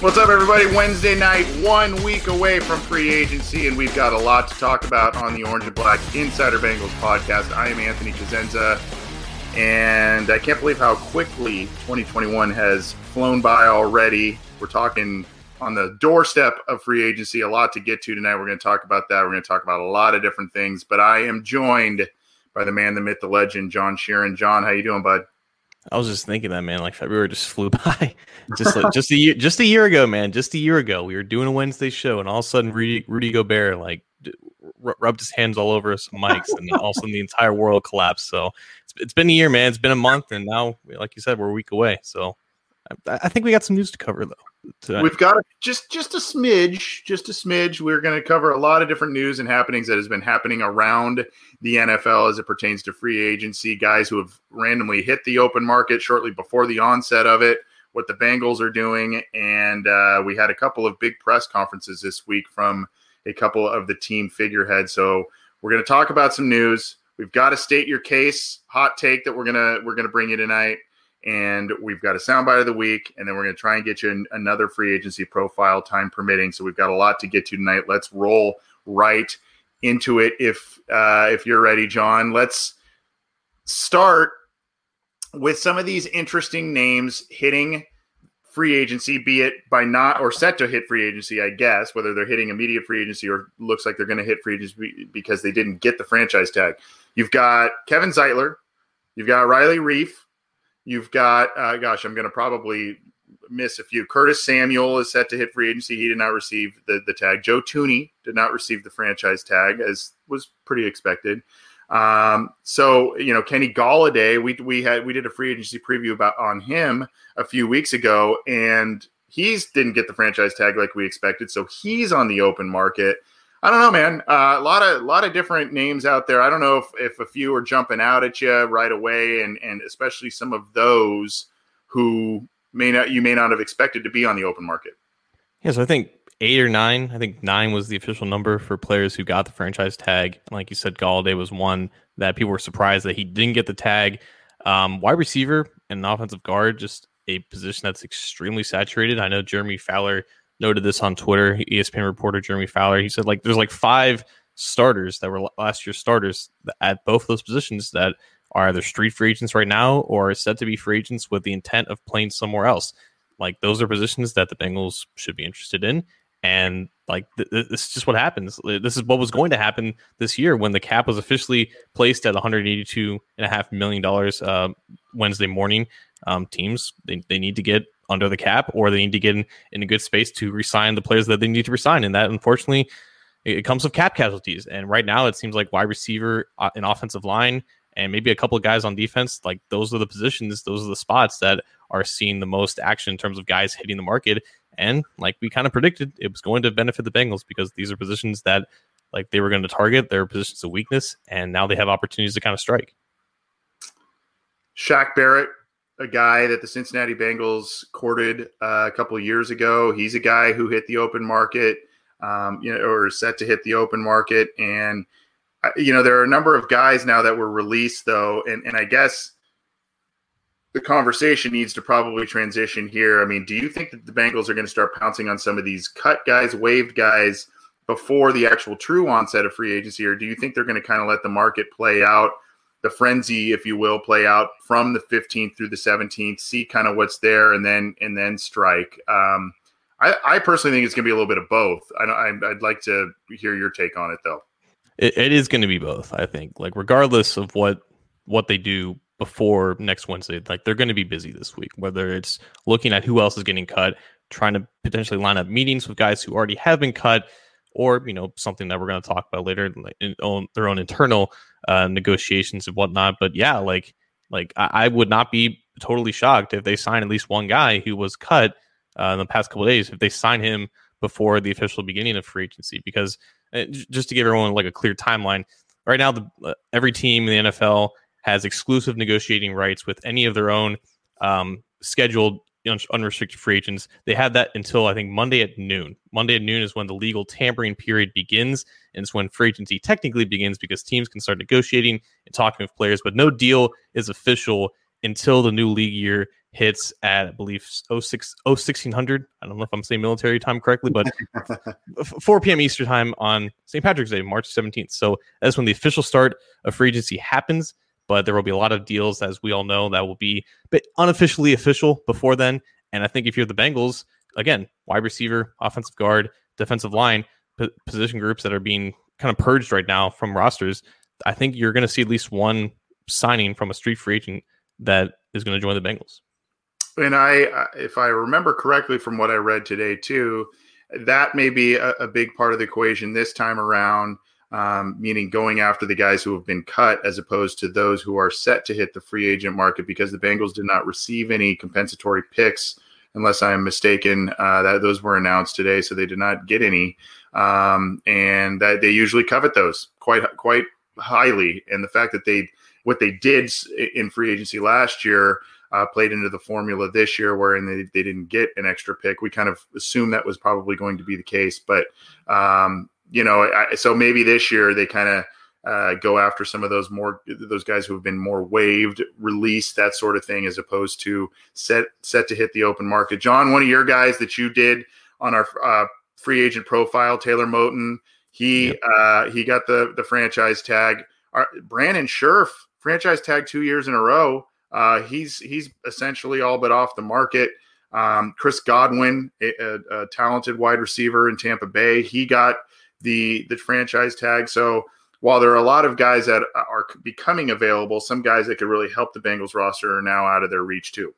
What's up, everybody? Wednesday night, one week away from free agency, and we've got a lot to talk about on the Orange and Black Insider Bengals podcast. I am Anthony Cosenza, and I can't believe how quickly 2021 has flown by already. We're talking on the doorstep of free agency, a lot to get to tonight. We're going to talk about that. We're going to talk about a lot of different things, but I am joined by the man, the myth, the legend, John Sheeran. John, how you doing, bud? I was just thinking that man, like February just flew by, just like, just a year, just a year ago, man, just a year ago, we were doing a Wednesday show, and all of a sudden, Rudy, Rudy Gobert like r- rubbed his hands all over some mics, and all of a sudden, the entire world collapsed. So it's, it's been a year, man. It's been a month, and now, like you said, we're a week away. So I, I think we got some news to cover though. Tonight. We've got a, just just a smidge, just a smidge. We're going to cover a lot of different news and happenings that has been happening around the NFL as it pertains to free agency. Guys who have randomly hit the open market shortly before the onset of it. What the Bengals are doing, and uh, we had a couple of big press conferences this week from a couple of the team figureheads. So we're going to talk about some news. We've got to state your case, hot take that we're gonna we're gonna bring you tonight and we've got a soundbite of the week, and then we're going to try and get you an, another free agency profile, time permitting. So we've got a lot to get to tonight. Let's roll right into it. If uh, if you're ready, John, let's start with some of these interesting names hitting free agency, be it by not or set to hit free agency, I guess, whether they're hitting immediate free agency or looks like they're going to hit free agency because they didn't get the franchise tag. You've got Kevin Zeitler, you've got Riley Reiff, You've got, uh, gosh, I'm going to probably miss a few. Curtis Samuel is set to hit free agency. He did not receive the, the tag. Joe Thuney did not receive the franchise tag, as was pretty expected. Um, so you know, Kenny Golladay, we we had we did a free agency preview about on him a few weeks ago, and he's didn't get the franchise tag like we expected. So he's on the open market. I don't know, man. Uh, a lot of lot of different names out there. I don't know if, if a few are jumping out at you right away, and and especially some of those who may not you may not have expected to be on the open market. Yeah, so I think eight or nine. I think nine was the official number for players who got the franchise tag. Like you said, Golladay was one that people were surprised that he didn't get the tag. Um, wide receiver and offensive guard, just a position that's extremely saturated. I know Jeremy Fowler noted this on Twitter. ESPN reporter Jeremy Fowler. He said like there's like five starters that were last year's starters at both those positions that are either street free agents right now or said to be free agents with the intent of playing somewhere else. Like those are positions that the Bengals should be interested in. And like th- th- this is just what happens. This is what was going to happen this year when the cap was officially placed at 182 and a half million dollars uh, Wednesday morning. Um, teams they, they need to get under the cap or they need to get in, in a good space to resign the players that they need to resign. And that, unfortunately, it, comes with cap casualties. And right now, it seems like wide receiver, uh, an offensive line, and maybe a couple of guys on defense, like those are the positions, those are the spots that are seeing the most action in terms of guys hitting the market. And like we kind of predicted, it was going to benefit the Bengals because these are positions that like they were going to target, their positions of weakness, and now they have opportunities to kind of strike. Shaq Barrett a guy that the Cincinnati Bengals courted uh, a couple years ago. He's a guy who hit the open market, um, you know, or set to hit the open market. And, uh, you know, there are a number of guys now that were released, though. And, and I guess the conversation needs to probably transition here. I mean, do you think that the Bengals are going to start pouncing on some of these cut guys, waived guys before the actual true onset of free agency, or do you think they're going to kind of let the market play out, the frenzy, if you will, play out from the 15th through the 17th, see kind of what's there, and then and then strike? Um, I, I, personally think it's going to be a little bit of both. I, I'd like to hear your take on it, though. It, it is going to be both. I think, like regardless of what what they do before next Wednesday, like they're going to be busy this week. Whether it's looking at who else is getting cut, trying to potentially line up meetings with guys who already have been cut, or you know something that we're going to talk about later, like in own, their own internal uh, negotiations and whatnot. But yeah, like like I, I, would not be totally shocked if they sign at least one guy who was cut uh, in the past couple days if they sign him before the official beginning of free agency. Because uh, just to give everyone like a clear timeline, right now the, uh, every team in the NFL has exclusive negotiating rights with any of their own um, scheduled unrestricted free agents. They had that until I think Monday at noon. Monday at noon is when the legal tampering period begins, and it's when free agency technically begins because teams can start negotiating and talking with players. But no deal is official until the new league year hits at I believe 06, 1600. I don't know if I'm saying military time correctly, but 4 p.m. Eastern time on St. Patrick's Day, March 17th. So that's when the official start of free agency happens but there will be a lot of deals, as we all know, that will be but unofficially official before then. And I think if you're the Bengals, again, wide receiver, offensive guard, defensive line, p- position groups that are being kind of purged right now from rosters, I think you're going to see at least one signing from a street free agent that is going to join the Bengals. And I, if I remember correctly from what I read today too, that may be a, a big part of the equation this time around um, meaning going after the guys who have been cut as opposed to those who are set to hit the free agent market because the Bengals did not receive any compensatory picks, unless I am mistaken. Uh, that those were announced today, so they did not get any, um, and that they usually covet those quite quite highly. And the fact that they what they did in free agency last year. Uh, played into the formula this year, wherein they, they didn't get an extra pick. We kind of assumed that was probably going to be the case, but um, you know, I, so maybe this year they kind of uh, go after some of those more those guys who have been more waived, released, that sort of thing, as opposed to set set to hit the open market. John, one of your guys that you did on our uh, free agent profile, Taylor Moton, he yep. uh, he got the the franchise tag. Our, Brandon Scherff, franchise tag two years in a row. Uh, he's he's essentially all but off the market. Um, Chris Godwin, a, a, a, talented wide receiver in Tampa Bay, he got the the franchise tag. So while there are a lot of guys that are becoming available, some guys that could really help the Bengals roster are now out of their reach too.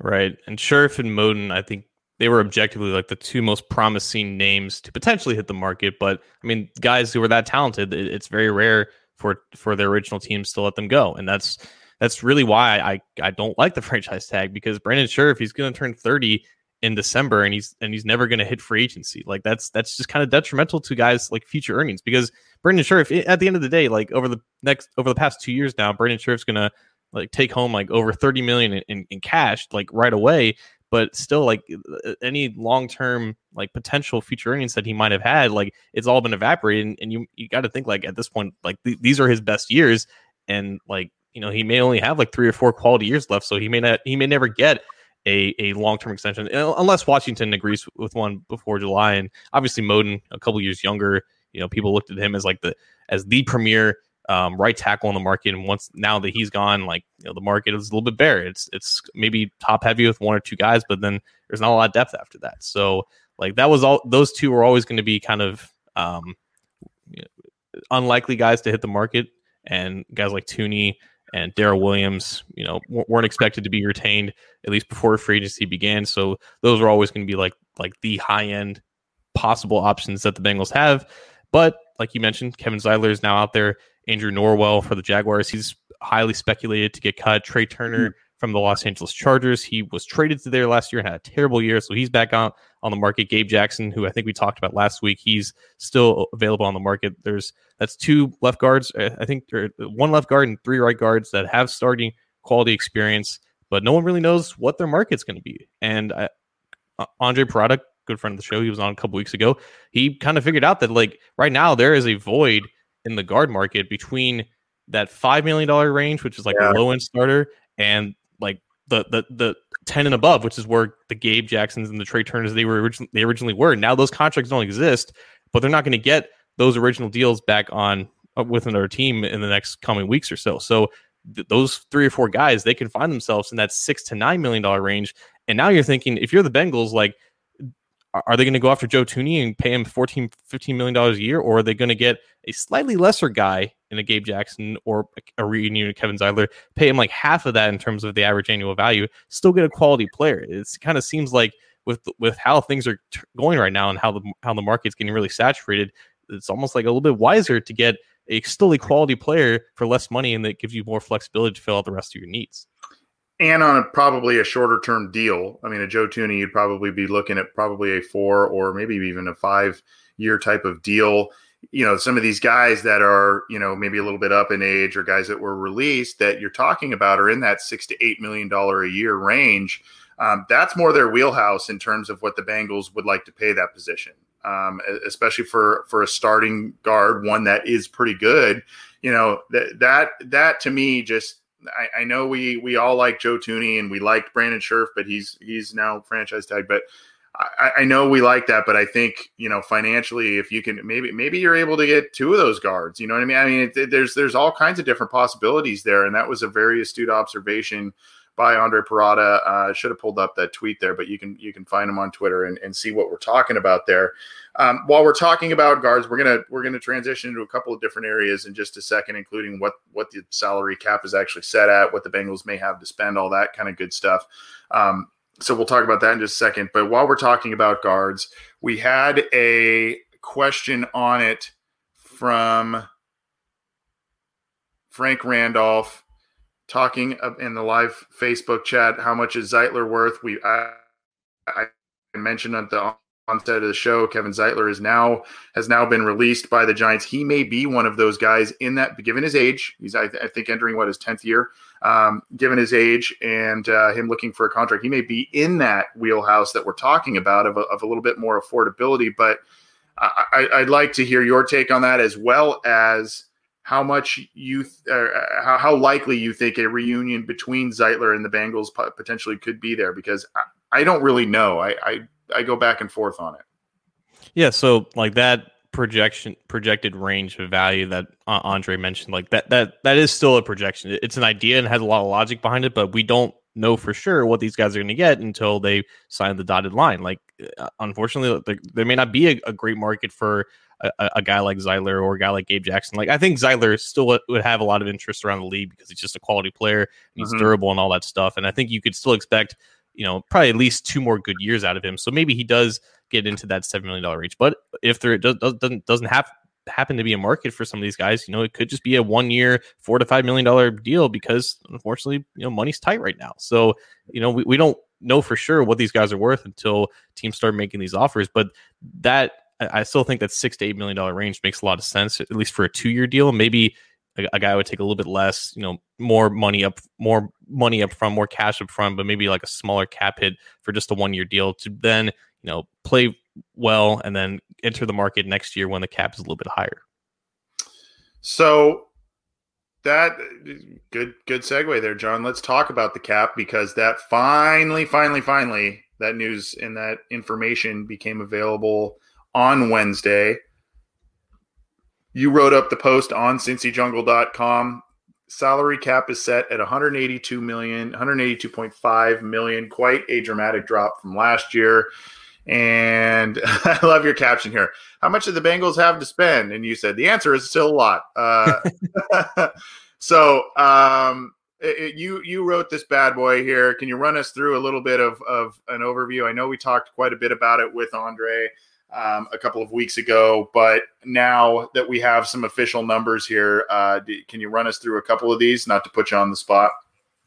Right, and Scherff and Moton, I think they were objectively like the two most promising names to potentially hit the market. But I mean, guys who are that talented, it's very rare for for their original teams to let them go, and that's that's really why I I don't like the franchise tag because Brandon Scherff, he's going to turn thirty in December and he's and he's never going to hit free agency. Like that's that's just kind of detrimental to guys like future earnings because Brandon Scherff at the end of the day, like over the next over the past two years now, Brandon Scherff's going to like take home like over 30 million in, in, cash like right away but still like uh, any long-term like potential future earnings that he might have had like it's all been evaporated and, and you you got to think like at this point like th- these are his best years and like you know he may only have like three or four quality years left so he may not he may never get a, a long term extension, unless Washington agrees with one before July. And obviously, Moton, a couple years younger, you know, people looked at him as like the as the premier um, right tackle on the market. And once now that he's gone, like you know, the market is a little bit bare. It's it's maybe top heavy with one or two guys, but then there's not a lot of depth after that. So like that was all those two were always going to be kind of um, you know, unlikely guys to hit the market, and guys like Thuney and Daryl Williams, you know, weren't expected to be retained at least before free agency began. So those are always going to be like like the high end possible options that the Bengals have. But like you mentioned, Kevin Zeitler is now out there. Andrew Norwell for the Jaguars, he's highly speculated to get cut. Trai Turner mm-hmm from the Los Angeles Chargers. He was traded to there last year and had a terrible year, so he's back on on the market. Gabe Jackson, who I think we talked about last week, he's still available on the market. There's that's two left guards, uh, I think, one left guard and three right guards that have starting quality experience, but no one really knows what their market's going to be. And I, uh, Andre Parada, good friend of the show, he was on a couple weeks ago. He kind of figured out that like right now there is a void in the guard market between that five million dollar range, which is like yeah. a low end starter, and like the the the 10 and above, which is where the Gabe Jacksons and the Trai Turners they were originally they originally were. Now those contracts don't exist, but they're not going to get those original deals back on uh, with another team in the next coming weeks or so. So th- those three or four guys, they can find themselves in that six to nine million dollar range. And now you're thinking, if you're the Bengals, like, are they going to go after Joe Thuney and pay him 14, 15 million dollars a year, or are they going to get a slightly lesser guy in a Gabe Jackson or a reunion of Kevin Zeitler, pay him like half of that in terms of the average annual value, still get a quality player? It kind of seems like with with how things are t- going right now and how the how the market's getting really saturated, it's almost like a little bit wiser to get a still a quality player for less money and that gives you more flexibility to fill out the rest of your needs. And on a, probably a shorter term deal. I mean, a Joe Thuney, you'd probably be looking at probably a four or maybe even a five year type of deal. You know, some of these guys that are, you know, maybe a little bit up in age or guys that were released that you're talking about are in that six to eight million dollar a year range. Um, that's more their wheelhouse in terms of what the Bengals would like to pay that position um, especially for for a starting guard, one that is pretty good. You know that that that to me just I, I, know we we all like Joe Thuney and we liked Brandon Scherff, but he's he's now franchise tag. But I, I, know we like that, but I think you know financially, if you can maybe maybe you're able to get two of those guards. You know what I mean? I mean, it, there's there's all kinds of different possibilities there, and that was a very astute observation by Andre Parada. Uh, should have pulled up that tweet there, but you can you can find him on Twitter and, and see what we're talking about there. Um, while we're talking about guards, we're gonna we're gonna transition into a couple of different areas in just a second, including what what the salary cap is actually set at, what the Bengals may have to spend, all that kind of good stuff. Um, so we'll talk about that in just a second. But while we're talking about guards, we had a question on it from Frank Randolph talking in the live Facebook chat how much is Zeitler worth. We I, I mentioned at the onset of the show, Kevin Zeitler is now has now been released by the Giants. He may be one of those guys in that, given his age. He's I, th- I think entering what his tenth year. Um, given his age and uh, him looking for a contract, he may be in that wheelhouse that we're talking about of a, of a little bit more affordability. But I, I'd like to hear your take on that as well as how much you th- uh, how, how likely you think a reunion between Zeitler and the Bengals potentially could be there because I, I don't really know. I, I I go back and forth on it. Yeah, so like that projection projected range of value that uh, Andre mentioned, like that that that is still a projection. It's an idea and has a lot of logic behind it, but we don't know for sure what these guys are going to get until they sign the dotted line. Like, uh, unfortunately, there, there may not be a, a great market for a, a, guy like Zeitler or a guy like Gabe Jackson. Like I think Zeitler still would have a lot of interest around the league because he's just a quality player, he's mm-hmm. durable and all that stuff. And I think you could still expect, you know, probably at least two more good years out of him. So maybe he does get into that seven million dollar range. But if there does, doesn't doesn't have happen to be a market for some of these guys, you know, it could just be a one year, four to five million dollar deal because unfortunately, you know, money's tight right now. So, you know, we, we don't know for sure what these guys are worth until teams start making these offers. But that I still think that six to eight million dollar range makes a lot of sense, at least for a two year deal. Maybe a, a, guy would take a little bit less, you know, more money up, more money up front, more cash up front, but maybe like a smaller cap hit for just a one year deal to then, you know, play well and then enter the market next year when the cap is a little bit higher. So that good good segue there, John. Let's talk about the cap because that finally, finally, finally, that news and that information became available on Wednesday. You wrote up the post on cincyjungle.com. Salary cap is set at 182 million, 182.5 million. Quite a dramatic drop from last year. And I love your caption here. How much do the Bengals have to spend? And you said the answer is still a lot. Uh, so um, it, you you wrote this bad boy here. Can you run us through a little bit of, of an overview? I know we talked quite a bit about it with Andre um, a couple of weeks ago. But now that we have some official numbers here, uh, can you run us through a couple of these? Not to put you on the spot.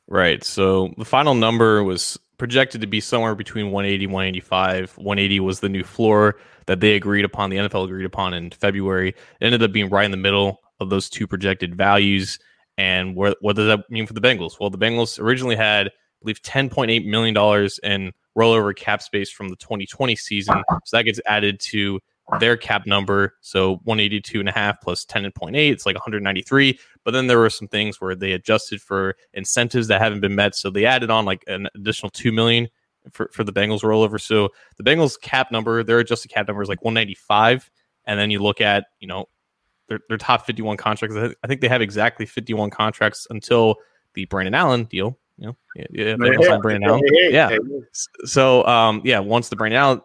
Right. So the final number was projected to be somewhere between 180 185 180 was the new floor that they agreed upon the nfl agreed upon in february it ended up being right in the middle of those two projected values and where, what does that mean for the bengals well the bengals originally had i believe 10.8 million dollars in rollover cap space from the 2020 season. So that gets added to their cap number. So 182 and a half plus 10.8, it's like 193. But then there were some things where they adjusted for incentives that haven't been met. So they added on like an additional 2 million for, for the Bengals rollover. So the Bengals cap number, their adjusted cap number is like 195. And then you look at, you know, their, their top 51 contracts. I think they have exactly 51 contracts until the Brandon Allen deal. You know, yeah, yeah, Bengals Brandon Allen. Yeah. So, um, yeah, once the Brandon Allen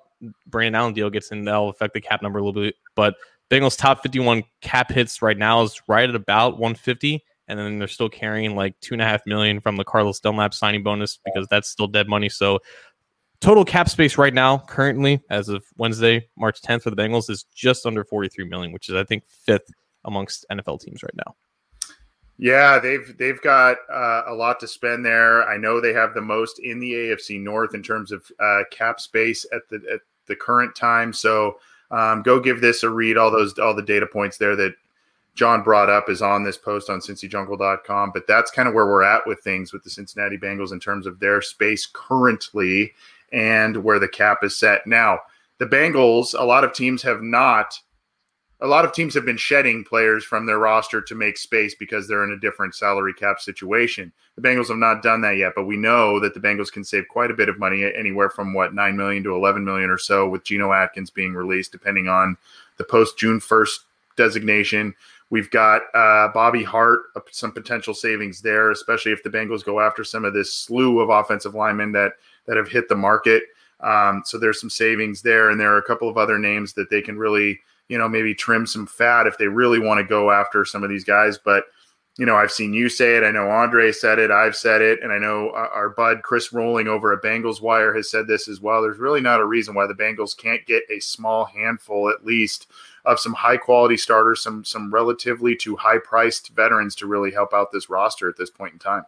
Brandon Allen deal gets in, that'll affect the cap number a little bit. But Bengals top 51 cap hits right now is right at about 150. And then they're still carrying like two and a half million from the Carlos Dunlap signing bonus because that's still dead money. So total cap space right now, currently as of Wednesday, March 10th for the Bengals is just under 43 million, which is I think fifth amongst NFL teams right now. Yeah, they've they've got uh, a lot to spend there. I know they have the most in the AFC North in terms of uh, cap space at the at the current time. So um, go give this a read. All those all the data points there that John brought up is on this post on cincyjungle.com. But that's kind of where we're at with things with the Cincinnati Bengals in terms of their space currently and where the cap is set. Now, the Bengals, a lot of teams have not a lot of teams have been shedding players from their roster to make space because they're in a different salary cap situation. The Bengals have not done that yet, but we know that the Bengals can save quite a bit of money, anywhere from what nine million to eleven million or so, with Geno Atkins being released, depending on the post June first designation. We've got uh, Bobby Hart, uh, some potential savings there, especially if the Bengals go after some of this slew of offensive linemen that that have hit the market. Um, so there's some savings there, and there are a couple of other names that they can really you know, maybe trim some fat if they really want to go after some of these guys. But, you know, I've seen you say it. I know Andre said it. I've said it. And I know our bud Chris Roling over at Bengals Wire has said this as well. There's really not a reason why the Bengals can't get a small handful at least of some high quality starters, some some relatively to high priced veterans to really help out this roster at this point in time.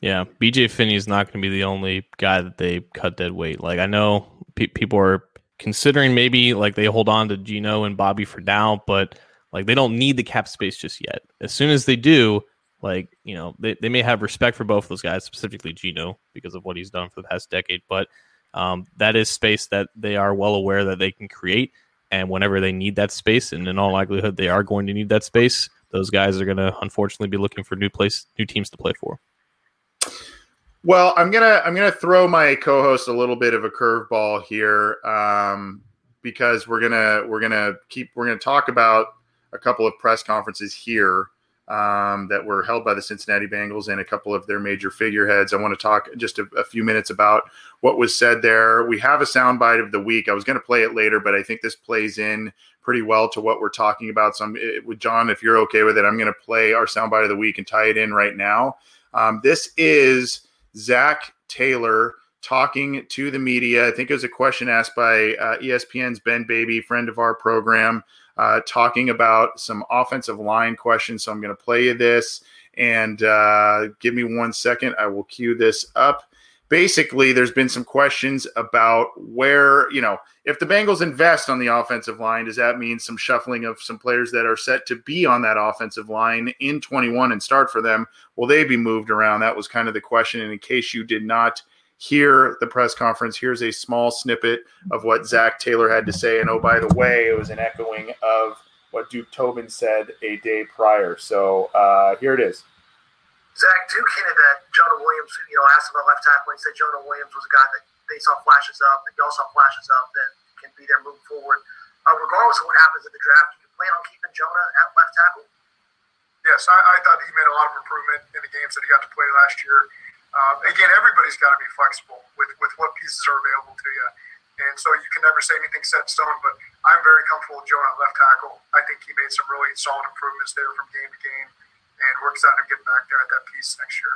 Yeah, BJ Finney is not going to be the only guy that they cut dead weight. Like I know pe- people are considering maybe like they hold on to Geno and Bobby for now, but like they don't need the cap space just yet. As soon as they do, like, you know, they, they may have respect for both those guys, specifically Geno, because of what he's done for the past decade. But um, that is space that they are well aware that they can create. And whenever they need that space, and in all likelihood they are going to need that space, those guys are going to unfortunately be looking for new place, new teams to play for. Well, I'm gonna I'm gonna throw my co-host a little bit of a curveball here um, because we're gonna we're gonna keep we're gonna talk about a couple of press conferences here um, that were held by the Cincinnati Bengals and a couple of their major figureheads. I want to talk just a, a few minutes about what was said there. We have a soundbite of the week. I was going to play it later, but I think this plays in pretty well to what we're talking about. So, I'm, it, with John, if you're okay with it, I'm going to play our soundbite of the week and tie it in right now. Um, this is Zac Taylor talking to the media. I think it was a question asked by uh, ESPN's Ben Baby, friend of our program, uh, talking about some offensive line questions. So I'm going to play you this and uh, give me one second. I will cue this up basically there's been some questions about where you know if the Bengals invest on the offensive line, does that mean some shuffling of some players that are set to be on that offensive line in 21 and start for them? Will they be moved around? That was kind of the question. And in case you did not hear the press conference, here's a small snippet of what Zac Taylor had to say. And oh, by the way, it was an echoing of what Duke Tobin said a day prior. So uh, here it is. Zac Duke hinted that Jonah Williams, you know, asked about left tackle. He said Jonah Williams was a guy that they saw flashes of, that y'all saw flashes of that can be there moving forward. Uh, regardless of what happens in the draft, do you plan on keeping Jonah at left tackle? Yes, I, I thought he made a lot of improvement in the games that he got to play last year. Um, again, everybody's got to be flexible with, with what pieces are available to you. And so you can never say anything set in stone, but I'm very comfortable with Jonah at left tackle. I think he made some really solid improvements there from game to game and we're excited to get back there at that piece next year.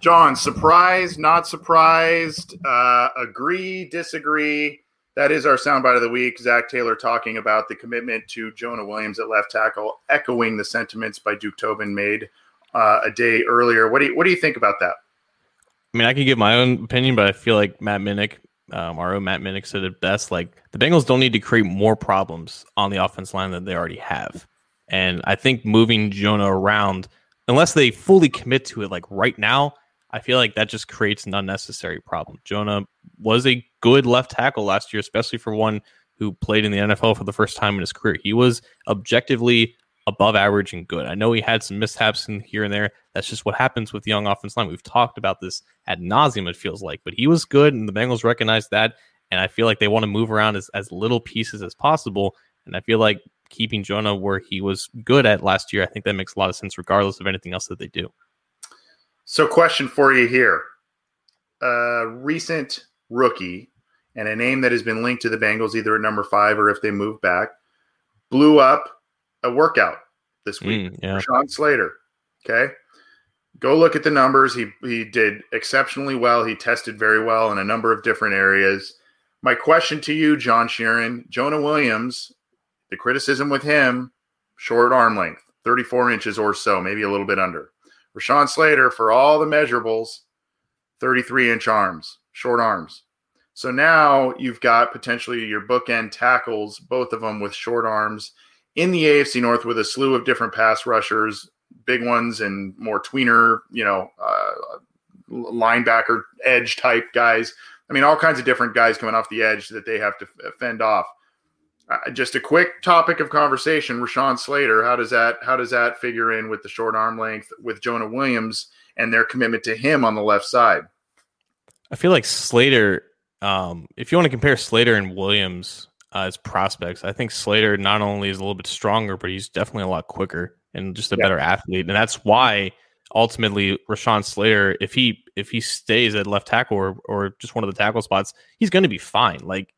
John, surprised, not surprised, uh, agree, disagree. That is our soundbite of the week. Zac Taylor talking about the commitment to Jonah Williams at left tackle, echoing the sentiments by Duke Tobin made uh, a day earlier. What do you what do you think about that? I mean, I can give my own opinion, but I feel like Matt Minich, um, our own Matt Minich said it best. Like the Bengals don't need to create more problems on the offense line than they already have. And I think moving Jonah around, unless they fully commit to it, like right now, I feel like that just creates an unnecessary problem. Jonah was a good left tackle last year, especially for one who played in the NFL for the first time in his career. He was objectively above average and good. I know he had some mishaps in here and there. That's just what happens with the young offense line. We've talked about this ad nauseum, it feels like, but he was good, and the Bengals recognized that. And I feel like they want to move around as, as little pieces as possible. And I feel like keeping Jonah where he was good at last year, I think that makes a lot of sense, regardless of anything else that they do. So, question for you here: a recent rookie and a name that has been linked to the Bengals, either at number five or if they move back, blew up a workout this week. Mm, yeah. Sean Slater. Okay. Go look at the numbers. He he did exceptionally well. He tested very well in a number of different areas. My question to you, John Sheeran, Jonah Williams, the criticism with him, short arm length, 34 inches or so, maybe a little bit under. Rashawn Slater, for all the measurables, 33 inch arms, short arms. So now you've got potentially your bookend tackles, both of them with short arms in the AFC North with a slew of different pass rushers, big ones and more tweener, you know, uh, linebacker edge type guys. I mean, all kinds of different guys coming off the edge that they have to fend off. Uh, just a quick topic of conversation: Rashawn Slater. How does that how does that figure in with the short arm length with Jonah Williams and their commitment to him on the left side? I feel like Slater. Um, if you want to compare Slater and Williams uh, as prospects, I think Slater not only is a little bit stronger, but he's definitely a lot quicker and just a yeah. better athlete, and that's why ultimately Rashawn Slater, if he if he stays at left tackle or or just one of the tackle spots, he's going to be fine. Like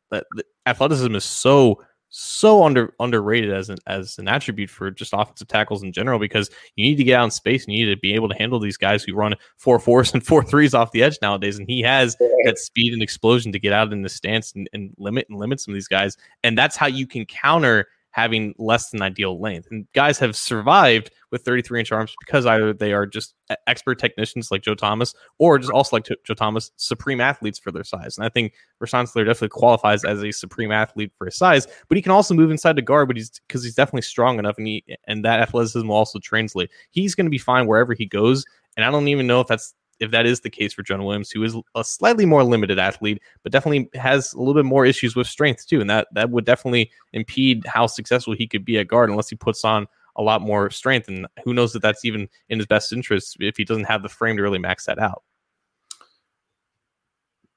athleticism is so so under underrated as an as an attribute for just offensive tackles in general because you need to get out in space and you need to be able to handle these guys who run four fours and four threes off the edge nowadays. And he has that speed and explosion to get out in the stance and, and limit and limit some of these guys. And that's how you can counter having less than ideal length. And guys have survived with 33 inch arms because either they are just expert technicians like Joe Thomas or just also like Joe Thomas, supreme athletes for their size. And I think Rashawn Slater definitely qualifies as a supreme athlete for his size, but he can also move inside the guard, but he's because he's definitely strong enough and he and that athleticism will also translate. He's going to be fine wherever he goes. And I don't even know if that's if that is the case for Jonah Williams, who is a slightly more limited athlete, but definitely has a little bit more issues with strength too, and that that would definitely impede how successful he could be at guard unless he puts on a lot more strength. And who knows that that's even in his best interest if he doesn't have the frame to really max that out.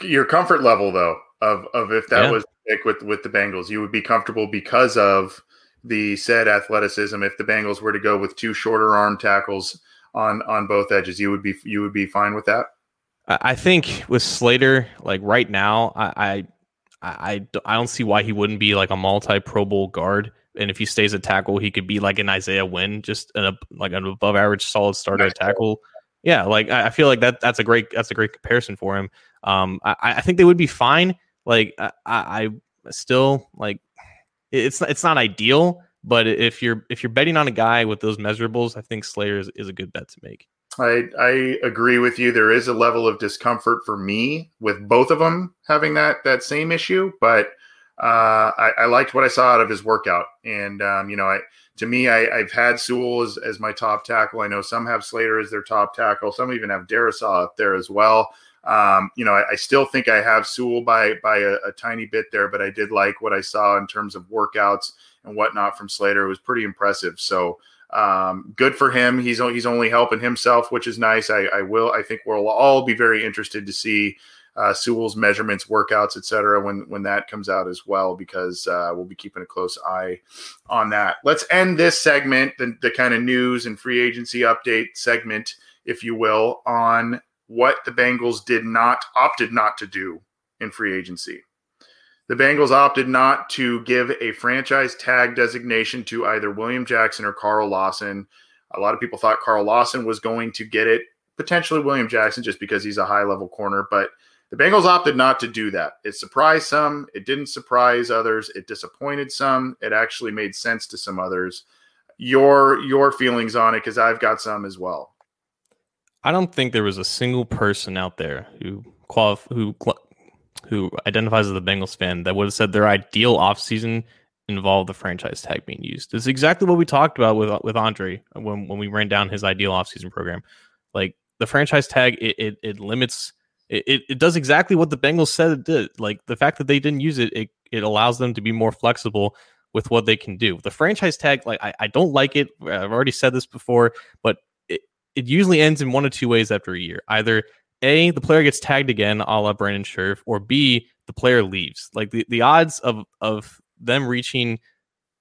Your comfort level, though, of of if that yeah. was pick with with the Bengals, you would be comfortable because of the said athleticism. If the Bengals were to go with two shorter arm tackles on on both edges. You would be you would be fine with that. I think with Slater, like right now, I I I, I don't see why he wouldn't be like a multi Pro Bowl guard. And if he stays at tackle, he could be like an Isaiah Wynn, just an like an above average solid starter nice. at tackle. Yeah, like I feel like that that's a great that's a great comparison for him. Um, I, I think they would be fine. Like I, I still like it's it's not ideal, but if you're if you're betting on a guy with those measurables, I think Slater is, is a good bet to make. I I agree with you. There is a level of discomfort for me with both of them having that that same issue, but uh, I, I, liked what I saw out of his workout. And um, you know, I to me, I, have had Sewell as, as my top tackle. I know some have Slater as their top tackle. Some even have Darrisaw up there as well. Um, you know, I, I, still think I have Sewell by by a, a, tiny bit there, but I did like what I saw in terms of workouts and whatnot from Slater. It was pretty impressive. So um, good for him. He's he's only helping himself, which is nice. I, I will. I think we'll all be very interested to see uh, Sewell's measurements, workouts, etc. When when that comes out as well, because uh, we'll be keeping a close eye on that. Let's end this segment, the, the kind of news and free agency update segment, if you will, on what the Bengals did not opted not to do in free agency. The Bengals opted not to give a franchise tag designation to either William Jackson or Carl Lawson. A lot of people thought Carl Lawson was going to get it, potentially William Jackson, just because he's a high level corner. But the Bengals opted not to do that. It surprised some, it didn't surprise others, it disappointed some, it actually made sense to some others. Your your feelings on it, because I've got some as well. I don't think there was a single person out there who qualif- who who identifies as a Bengals fan that would have said their ideal offseason involved the franchise tag being used. This is exactly what we talked about with with Andre when, when we ran down his ideal offseason program. Like the franchise tag, it, it, it limits It, it, does exactly what the Bengals said it did. Like the fact that they didn't use it, it, it allows them to be more flexible with what they can do. The franchise tag, like I, I don't like it. I've already said this before, but it, it usually ends in one of two ways after a year. Either A, the player gets tagged again, a la Brandon Scherff, or B, the player leaves. Like the, the odds of of them reaching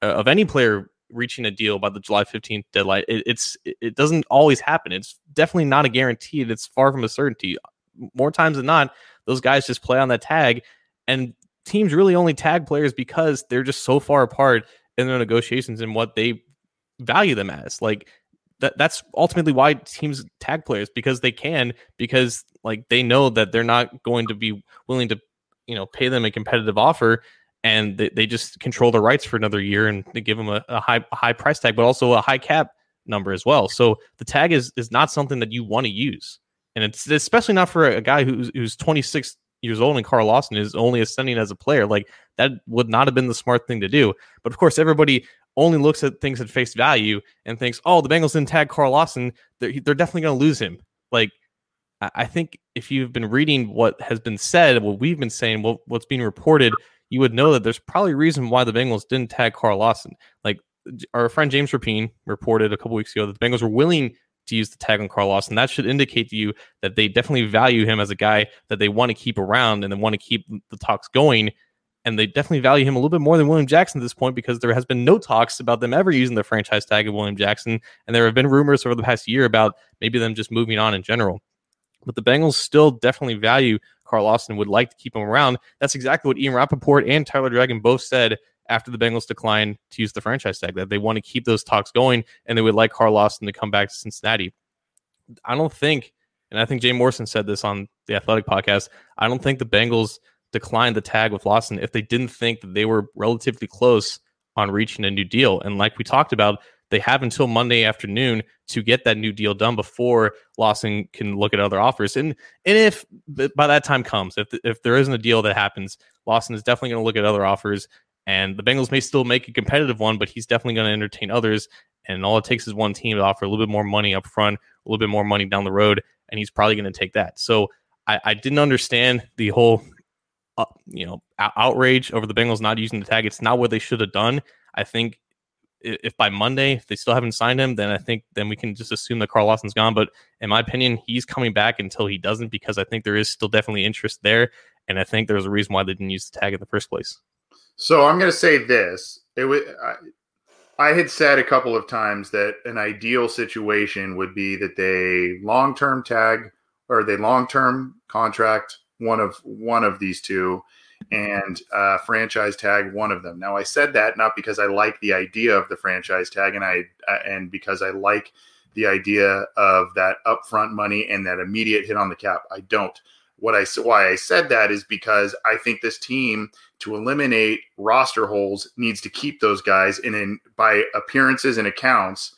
uh, of any player reaching a deal by the July 15th deadline, it, it's it doesn't always happen. It's definitely not a guarantee. It's far from a certainty. More times than not, those guys just play on that tag, and teams really only tag players because they're just so far apart in their negotiations and what they value them as. Like that that's ultimately why teams tag players because they can because like they know that they're not going to be willing to you know pay them a competitive offer and they, they just control the rights for another year and they give them a, a high high price tag, but also a high cap number as well. So the tag is is not something that you want to use, and it's especially not for a guy who's who's 26 years old and Carl Lawson is only ascending as a player. Like that would not have been the smart thing to do. But of course, everybody only looks at things at face value and thinks, oh, the Bengals didn't tag Carl Lawson. They're, they're definitely going to lose him. Like I think if you've been reading what has been said, what we've been saying, what, what's being reported you would know that there's probably a reason why the Bengals didn't tag Carl Lawson. Like our friend James Rapien reported a couple weeks ago that the Bengals were willing to use the tag on Carl Lawson. That should indicate to you that they definitely value him as a guy that they want to keep around and they want to keep the talks going. And they definitely value him a little bit more than William Jackson at this point because there has been no talks about them ever using the franchise tag of William Jackson. And there have been rumors over the past year about maybe them just moving on in general. But the Bengals still definitely value Carl Lawson would like to keep him around. That's exactly what Ian Rapoport and Tyler Dragon both said after the Bengals declined to use the franchise tag, that they want to keep those talks going and they would like Carl Lawson to come back to Cincinnati. I don't think, and I think Jay Morrison said this on the Athletic podcast, I don't think the Bengals declined the tag with Lawson if they didn't think that they were relatively close on reaching a new deal. And like we talked about, they have until Monday afternoon to get that new deal done before Lawson can look at other offers. And and if by that time comes, if if there isn't a deal that happens, Lawson is definitely going to look at other offers. And the Bengals may still make a competitive one, but he's definitely going to entertain others. And all it takes is one team to offer a little bit more money up front, a little bit more money down the road, and he's probably going to take that. So I, I didn't understand the whole, uh, you know, outrage over the Bengals not using the tag. It's not what they should have done. I think if by Monday if they still haven't signed him, then I think then we can just assume that Carl Lawson's gone. But in my opinion, he's coming back until he doesn't because I think there is still definitely interest there, and I think there's a reason why they didn't use the tag in the first place. So I'm going to say this: it was. I, I had said a couple of times that an ideal situation would be that they long-term tag or they long-term contract one of one of these two and uh, franchise tag one of them. Now, I said that not because I like the idea of the franchise tag, and I uh, and because I like the idea of that upfront money and that immediate hit on the cap. I don't. What I why I said that is because I think this team to eliminate roster holes needs to keep those guys, and in by appearances and accounts,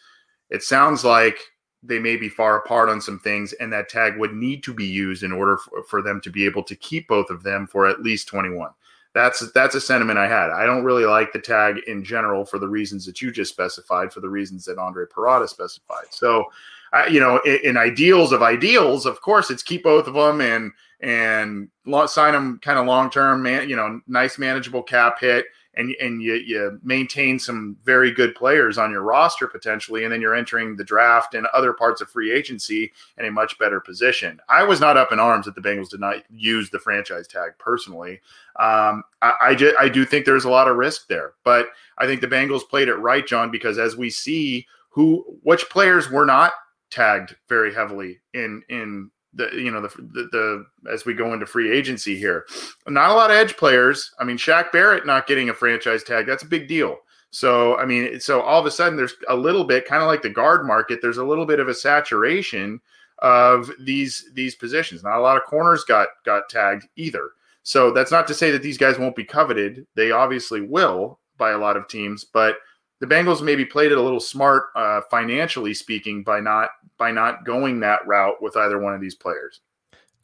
it sounds like they may be far apart on some things, and that tag would need to be used in order for, for them to be able to keep both of them for at least 21. That's that's a sentiment I had. I don't really like the tag in general for the reasons that you just specified, for the reasons that Andre Parada specified. So, uh, you know, in, in, ideals of ideals, of course, it's keep both of them and and sign them kind of long term, man. You know, nice manageable cap hit and and you you maintain some very good players on your roster potentially, and then you're entering the draft and other parts of free agency in a much better position. I was not up in arms that the Bengals did not use the franchise tag personally. Um, I I, just, I do think there's a lot of risk there, but I think the Bengals played it right, John, because as we see who which players were not tagged very heavily in in the you know the, the, the as we go into free agency here. Not a lot of edge players. I mean, Shaq Barrett not getting a franchise tag that's a big deal. So I mean, so all of a sudden there's a little bit kind of like the guard market. There's a little bit of a saturation of these these positions. Not a lot of corners got got tagged either. So that's not to say that these guys won't be coveted. They obviously will by a lot of teams, but the Bengals maybe played it a little smart uh, financially speaking by not by not going that route with either one of these players.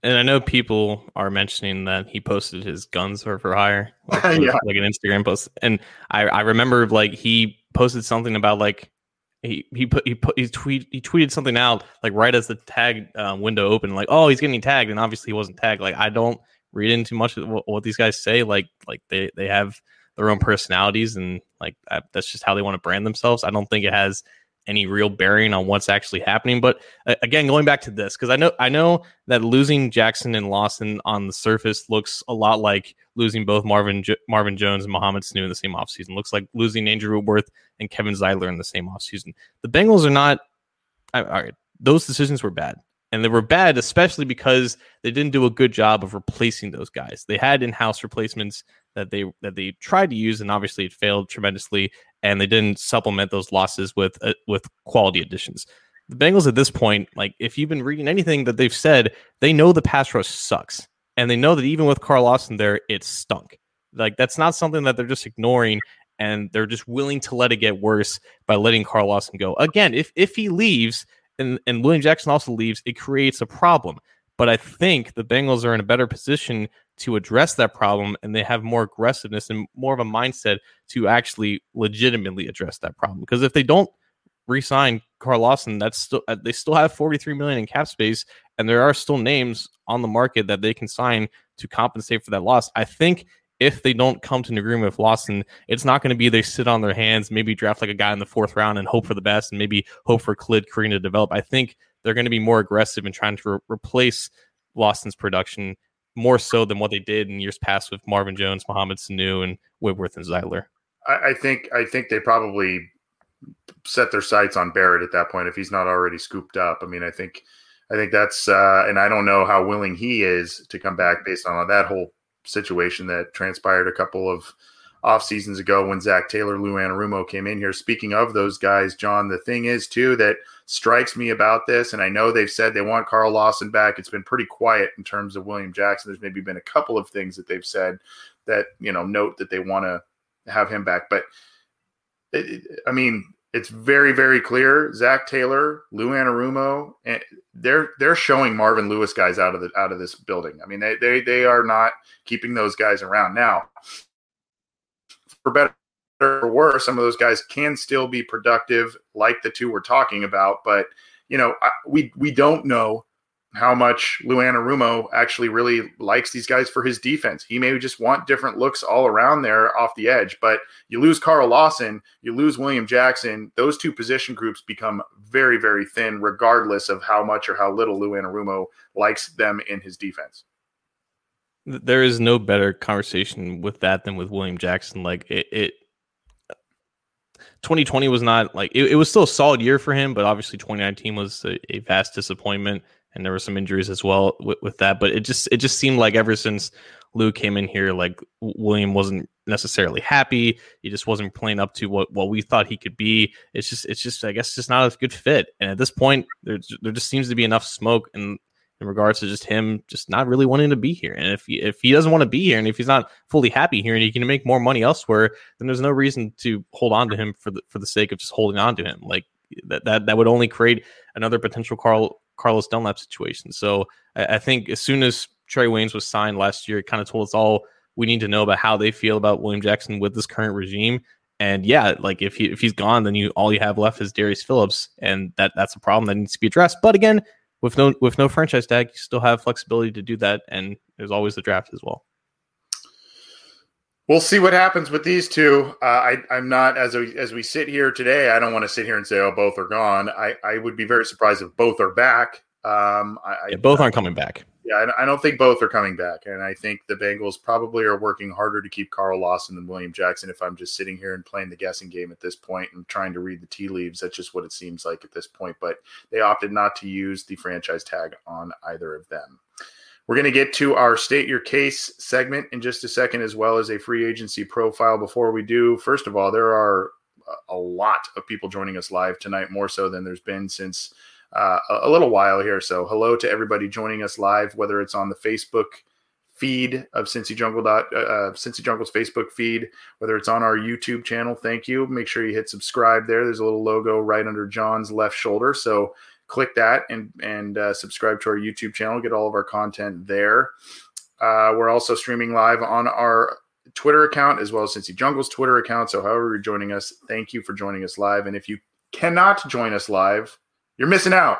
And I know people are mentioning that he posted his guns are for hire, like, yeah. like an Instagram post. And I, I remember like he posted something about like he he put he put he tweet he tweeted something out like right as the tag uh, window opened, like oh he's getting tagged, and obviously he wasn't tagged. Like I don't read into much of what, what these guys say. Like like they they have their own personalities and like that's just how they want to brand themselves. I don't think it has any real bearing on what's actually happening. But uh, again, going back to this, because I know I know that losing Jackson and Lawson on the surface looks a lot like losing both Marvin J- Marvin Jones and Mohamed Sanu in the same offseason. Looks like losing Andrew Whitworth and Kevin Zeitler in the same offseason. The Bengals are not. All right, those decisions were bad. And they were bad, especially because they didn't do a good job of replacing those guys. They had in-house replacements that they that they tried to use, and obviously it failed tremendously and they didn't supplement those losses with uh, with quality additions. The Bengals at this point, like if you've been reading anything that they've said, they know the pass rush sucks, and they know that even with Carl Lawson there, it stunk. Like that's not something that they're just ignoring, and they're just willing to let it get worse by letting Carl Lawson go. Again, if if he leaves and and William Jackson also leaves, it creates a problem. But I think the Bengals are in a better position to address that problem and they have more aggressiveness and more of a mindset to actually legitimately address that problem. Because if they don't re-sign Carl Lawson, that's still uh, they still have 43 million in cap space and there are still names on the market that they can sign to compensate for that loss. I think if they don't come to an agreement with Lawson, it's not going to be they sit on their hands, maybe draft like a guy in the fourth round and hope for the best, and maybe hope for Khalid Kareem to develop. I think they're going to be more aggressive in trying to re- replace Lawson's production more so than what they did in years past with Marvin Jones, Mohamed Sanu, and Whitworth and Zeitler. I, I think I think they probably set their sights on Barrett at that point if he's not already scooped up. I mean, I think I think that's uh, and I don't know how willing he is to come back based on that whole situation that transpired a couple of off seasons ago when Zac Taylor, Lou Anarumo came in here. Speaking of those guys, John, the thing is too that strikes me about this, and I know they've said they want Carl Lawson back. It's been pretty quiet in terms of William Jackson. There's maybe been a couple of things that they've said that you know note that they want to have him back, but I mean, it's very very clear. Zac Taylor, Lou Anarumo, and they're they're showing Marvin Lewis guys out of the out of this building. I mean, they they they are not keeping those guys around now for better or worse, some of those guys can still be productive, like the two we're talking about. But you know, we we don't know how much Lou Anarumo actually really likes these guys for his defense. He may just want different looks all around there off the edge. But you lose Carl Lawson, you lose William Jackson. Those two position groups become very, very thin, regardless of how much or how little Lou Anarumo likes them in his defense there is no better conversation with that than with William Jackson. Like it, it 2020 was not like it, it, was still a solid year for him, but obviously 2019 was a, a vast disappointment, and there were some injuries as well with, with, that. But it just it just seemed like ever since Lou came in here, like William wasn't necessarily happy. He just wasn't playing up to what what we thought he could be. It's just it's just I guess just not a good fit. And at this point, there there just seems to be enough smoke and in regards to just him just not really wanting to be here. And if he, if he doesn't want to be here and if he's not fully happy here and he can make more money elsewhere, then there's no reason to hold on to him for the for the sake of just holding on to him. Like that that that would only create another potential Carl Carlos Dunlap situation. So I, I think as soon as Trae Waynes was signed last year, it kind of told us all we need to know about how they feel about William Jackson with this current regime. And yeah, like if he if he's gone, then you all you have left is Darius Phillips, and that that's a problem that needs to be addressed. But again, with no with no franchise tag, you still have flexibility to do that, and there's always the draft as well. We'll see what happens with these two. Uh, I, I'm not as we, as we sit here today. I don't want to sit here and say, "Oh, both are gone." I, I would be very surprised if both are back. Um, I, yeah, both aren't coming back. Yeah, I, don't think both are coming back, and I think the Bengals probably are working harder to keep Carl Lawson than William Jackson. If I'm just sitting here and playing the guessing game at this point and trying to read the tea leaves, that's just what it seems like at this point. But they opted not to use the franchise tag on either of them. We're going to get to our state your case segment in just a second, as well as a free agency profile. Before we do, first of all, there are a lot of people joining us live tonight, more so than there's been since uh, a, little while here. So hello to everybody joining us live, whether it's on the Facebook feed of Cincy Jungle dot uh, uh, Cincy Jungle's Facebook feed, whether it's on our YouTube channel. Thank you. Make sure you hit subscribe there. There's a little logo right under John's left shoulder. So click that and and uh, subscribe to our YouTube channel. Get all of our content there. Uh, we're also streaming live on our Twitter account as well as Cincy Jungle's Twitter account. So however you're joining us, thank you for joining us live. And if you cannot join us live, you're missing out.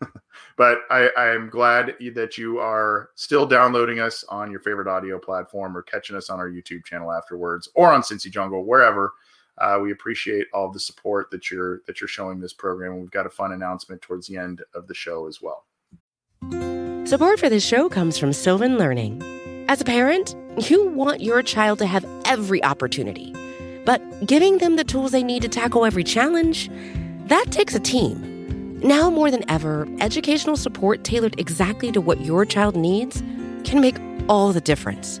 but I, I'm glad that you are still downloading us on your favorite audio platform or catching us on our YouTube channel afterwards or on Cincy Jungle, wherever. Uh, we appreciate all the support that you're that you're showing this program. We've got a fun announcement towards the end of the show as well. Support for this show comes from Sylvan Learning. As a parent, you want your child to have every opportunity, but giving them the tools they need to tackle every challenge, that takes a team. Now more than ever, educational support tailored exactly to what your child needs can make all the difference.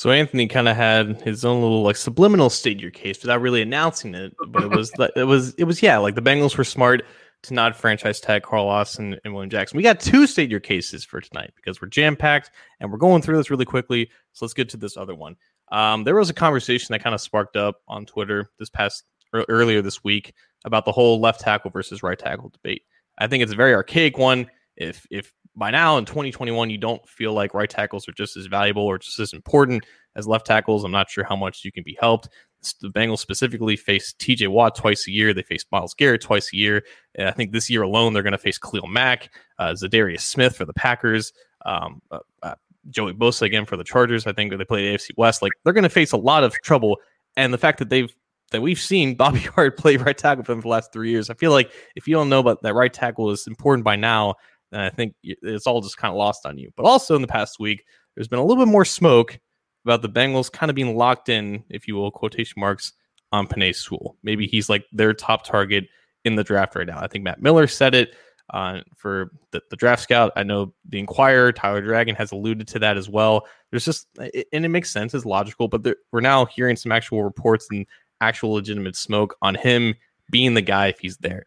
So Anthony kind of had his own little like subliminal state your case without really announcing it, but it was it was it was yeah, like the Bengals were smart to not franchise tag Carl Lawson and William Jackson. We got two state your cases for tonight because we're jam packed and we're going through this really quickly. So let's get to this other one. Um, there was a conversation that kind of sparked up on Twitter this past earlier this week about the whole left tackle versus right tackle debate. I think it's a very archaic one. If if by now in 2021 you don't feel like right tackles are just as valuable or just as important as left tackles, I'm not sure how much you can be helped. The Bengals specifically face TJ Watt twice a year. They face Myles Garrett twice a year. And I think this year alone, they're going to face Khalil Mack, uh, Za'Darius Smith for the Packers, um, uh, uh, Joey Bosa again for the Chargers. I think they play the AFC West. Like they're going to face a lot of trouble. And the fact that they've that we've seen Bobby Hart play right tackle for them for the last three years, I feel like if you don't know about that right tackle is important by now, and I think it's all just kind of lost on you. But also in the past week, there's been a little bit more smoke about the Bengals kind of being locked in, if you will, quotation marks, on Penei Sewell. Maybe he's like their top target in the draft right now. I think Matt Miller said it uh, for the, the, draft scout. I know the Enquirer, Tyler Dragon has alluded to that as well. There's just, and it makes sense, it's logical, but there, we're now hearing some actual reports and actual legitimate smoke on him being the guy if he's there.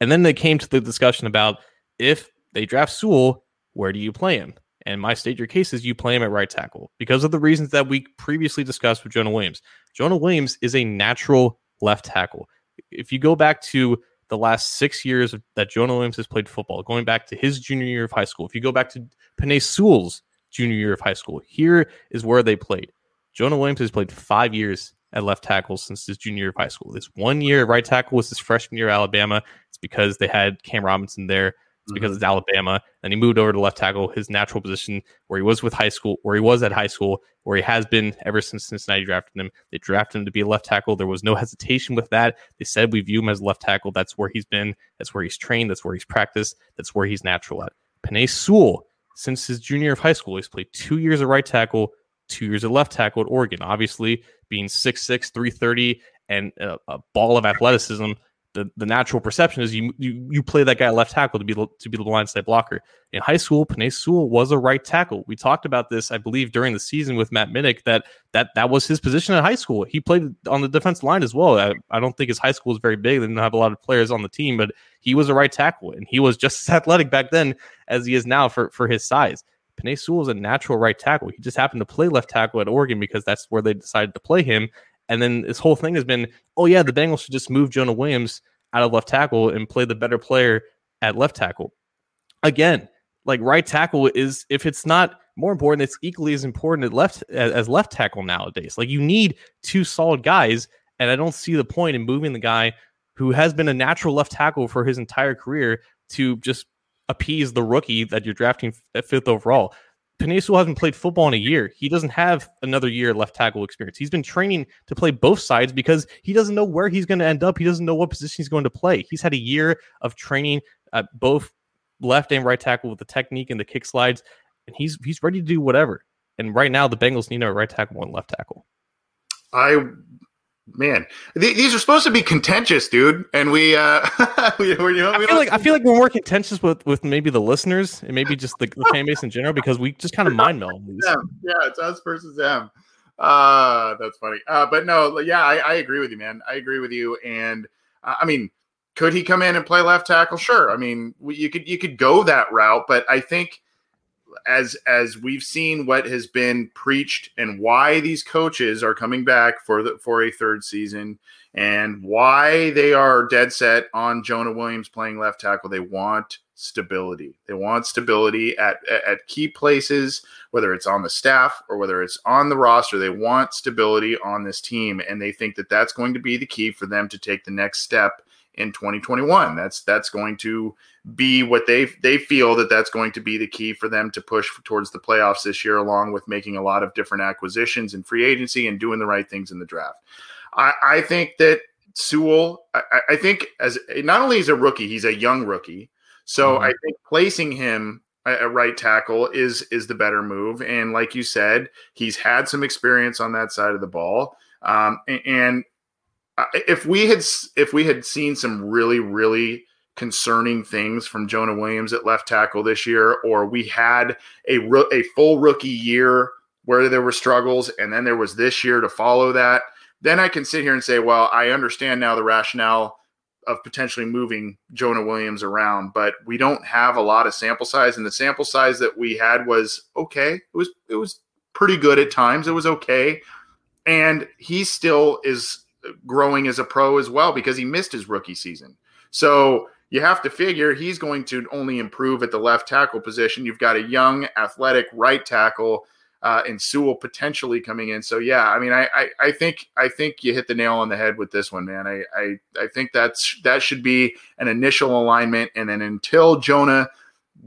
And then they came to the discussion about if they draft Sewell, where do you play him? And my state your case is you play him at right tackle because of the reasons that we previously discussed with Jonah Williams. Jonah Williams is a natural left tackle. If you go back to the last six years that Jonah Williams has played football, going back to his junior year of high school, if you go back to Penei Sewell's junior year of high school, here is where they played. Jonah Williams has played five years at left tackle since his junior year of high school. This one year at right tackle was his freshman year at Alabama. It's because they had Cam Robinson there it's because mm-hmm. it's Alabama. And he moved over to left tackle, his natural position where he was with high school, where he was at high school, where he has been ever since Cincinnati drafted him. They drafted him to be a left tackle. There was no hesitation with that. They said we view him as left tackle. That's where he's been. That's where he's trained. That's where he's practiced. That's where he's natural at. Penei Sewell, since his junior year of high school, he's played two years of right tackle, two years of left tackle at Oregon. Obviously, being 6'6, 330, and a, a ball of athleticism the, the natural perception is you, you you play that guy left tackle to be to be the blindside blocker. In high school, Penei Sewell was a right tackle. We talked about this, I believe, during the season with Matt Minich that that that was his position in high school. He played on the defense line as well. I, I don't think his high school was very big. They didn't have a lot of players on the team, but he was a right tackle, and he was just as athletic back then as he is now for for his size. Penei Sewell is a natural right tackle. He just happened to play left tackle at Oregon because that's where they decided to play him. And then this whole thing has been, oh yeah, the Bengals should just move Jonah Williams out of left tackle and play the better player at left tackle. Again, like right tackle is if it's not more important, it's equally as important at left as, left tackle nowadays. Like you need two solid guys, and I don't see the point in moving the guy who has been a natural left tackle for his entire career to just appease the rookie that you're drafting at uh, fifth overall. Penei hasn't played football in a year. He doesn't have another year left tackle experience. He's been training to play both sides because he doesn't know where he's going to end up. He doesn't know what position he's going to play. He's had a year of training at both left and right tackle with the technique and the kick slides, and he's he's ready to do whatever. And right now, the Bengals need a right tackle and left tackle. I man, th- these are supposed to be contentious, dude. And we, uh, we, we, you know, I feel like I feel like we're more contentious with with maybe the listeners and maybe just the, the fan base in general because we just kind of mind meld. Yeah, yeah, it's us versus them. Uh, that's funny. Uh, but no, yeah, I, I agree with you, man. I agree with you. And uh, I mean, could he come in and play left tackle? Sure. I mean, you could you could go that route, but I think as as we've seen what has been preached and why these coaches are coming back for the for a third season and why they are dead set on Jonah Williams playing left tackle. They want stability. They want stability at at key places, whether it's on the staff or whether it's on the roster. They want stability on this team, and they think that that's going to be the key for them to take the next step in 2021. That's that's going to be what they they feel that that's going to be the key for them to push towards the playoffs this year, along with making a lot of different acquisitions and free agency and doing the right things in the draft. I, I think that Sewell, I, I, think as not only is a rookie, he's a young rookie. So mm-hmm. I think placing him at right tackle is is the better move. And like you said, he's had some experience on that side of the ball. Um, and, and if we had if we had seen some really really concerning things from Jonah Williams at left tackle this year, or we had a a full rookie year where there were struggles, and then there was this year to follow that, then I can sit here and say, well, I understand now the rationale of potentially moving Jonah Williams around, but we don't have a lot of sample size, and the sample size that we had was okay. It was it was pretty good at times. It was okay, and he still is growing as a pro as well because he missed his rookie season. So you have to figure he's going to only improve at the left tackle position. You've got a young, athletic right tackle uh, and Sewell potentially coming in. So yeah, I mean, I, I, I think I think you hit the nail on the head with this one, man. I, I I think that's that should be an initial alignment, and then until Jonah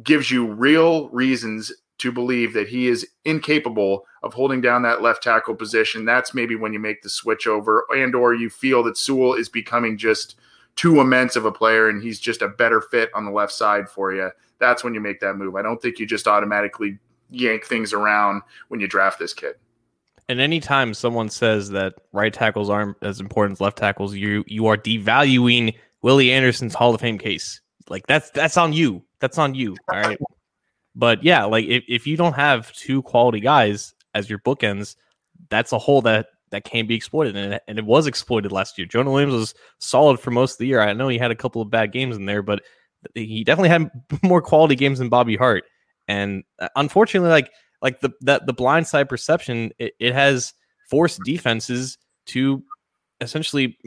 gives you real reasons to believe that he is incapable of holding down that left tackle position, that's maybe when you make the switch over, and or you feel that Sewell is becoming just too immense of a player and he's just a better fit on the left side for you. That's when you make that move. I don't think you just automatically yank things around when you draft this kid. And anytime someone says that right tackles aren't as important as left tackles, you you are devaluing Willie Anderson's Hall of Fame case. Like that's that's on you. That's on you. All right. But yeah, like if, if you don't have two quality guys as your bookends, that's a hole that that can be exploited, and it, and it was exploited last year. Jonah Williams was solid for most of the year. I know he had a couple of bad games in there, but he definitely had more quality games than Bobby Hart. And uh, unfortunately, like like the that the blindside perception, it, it has forced defenses to essentially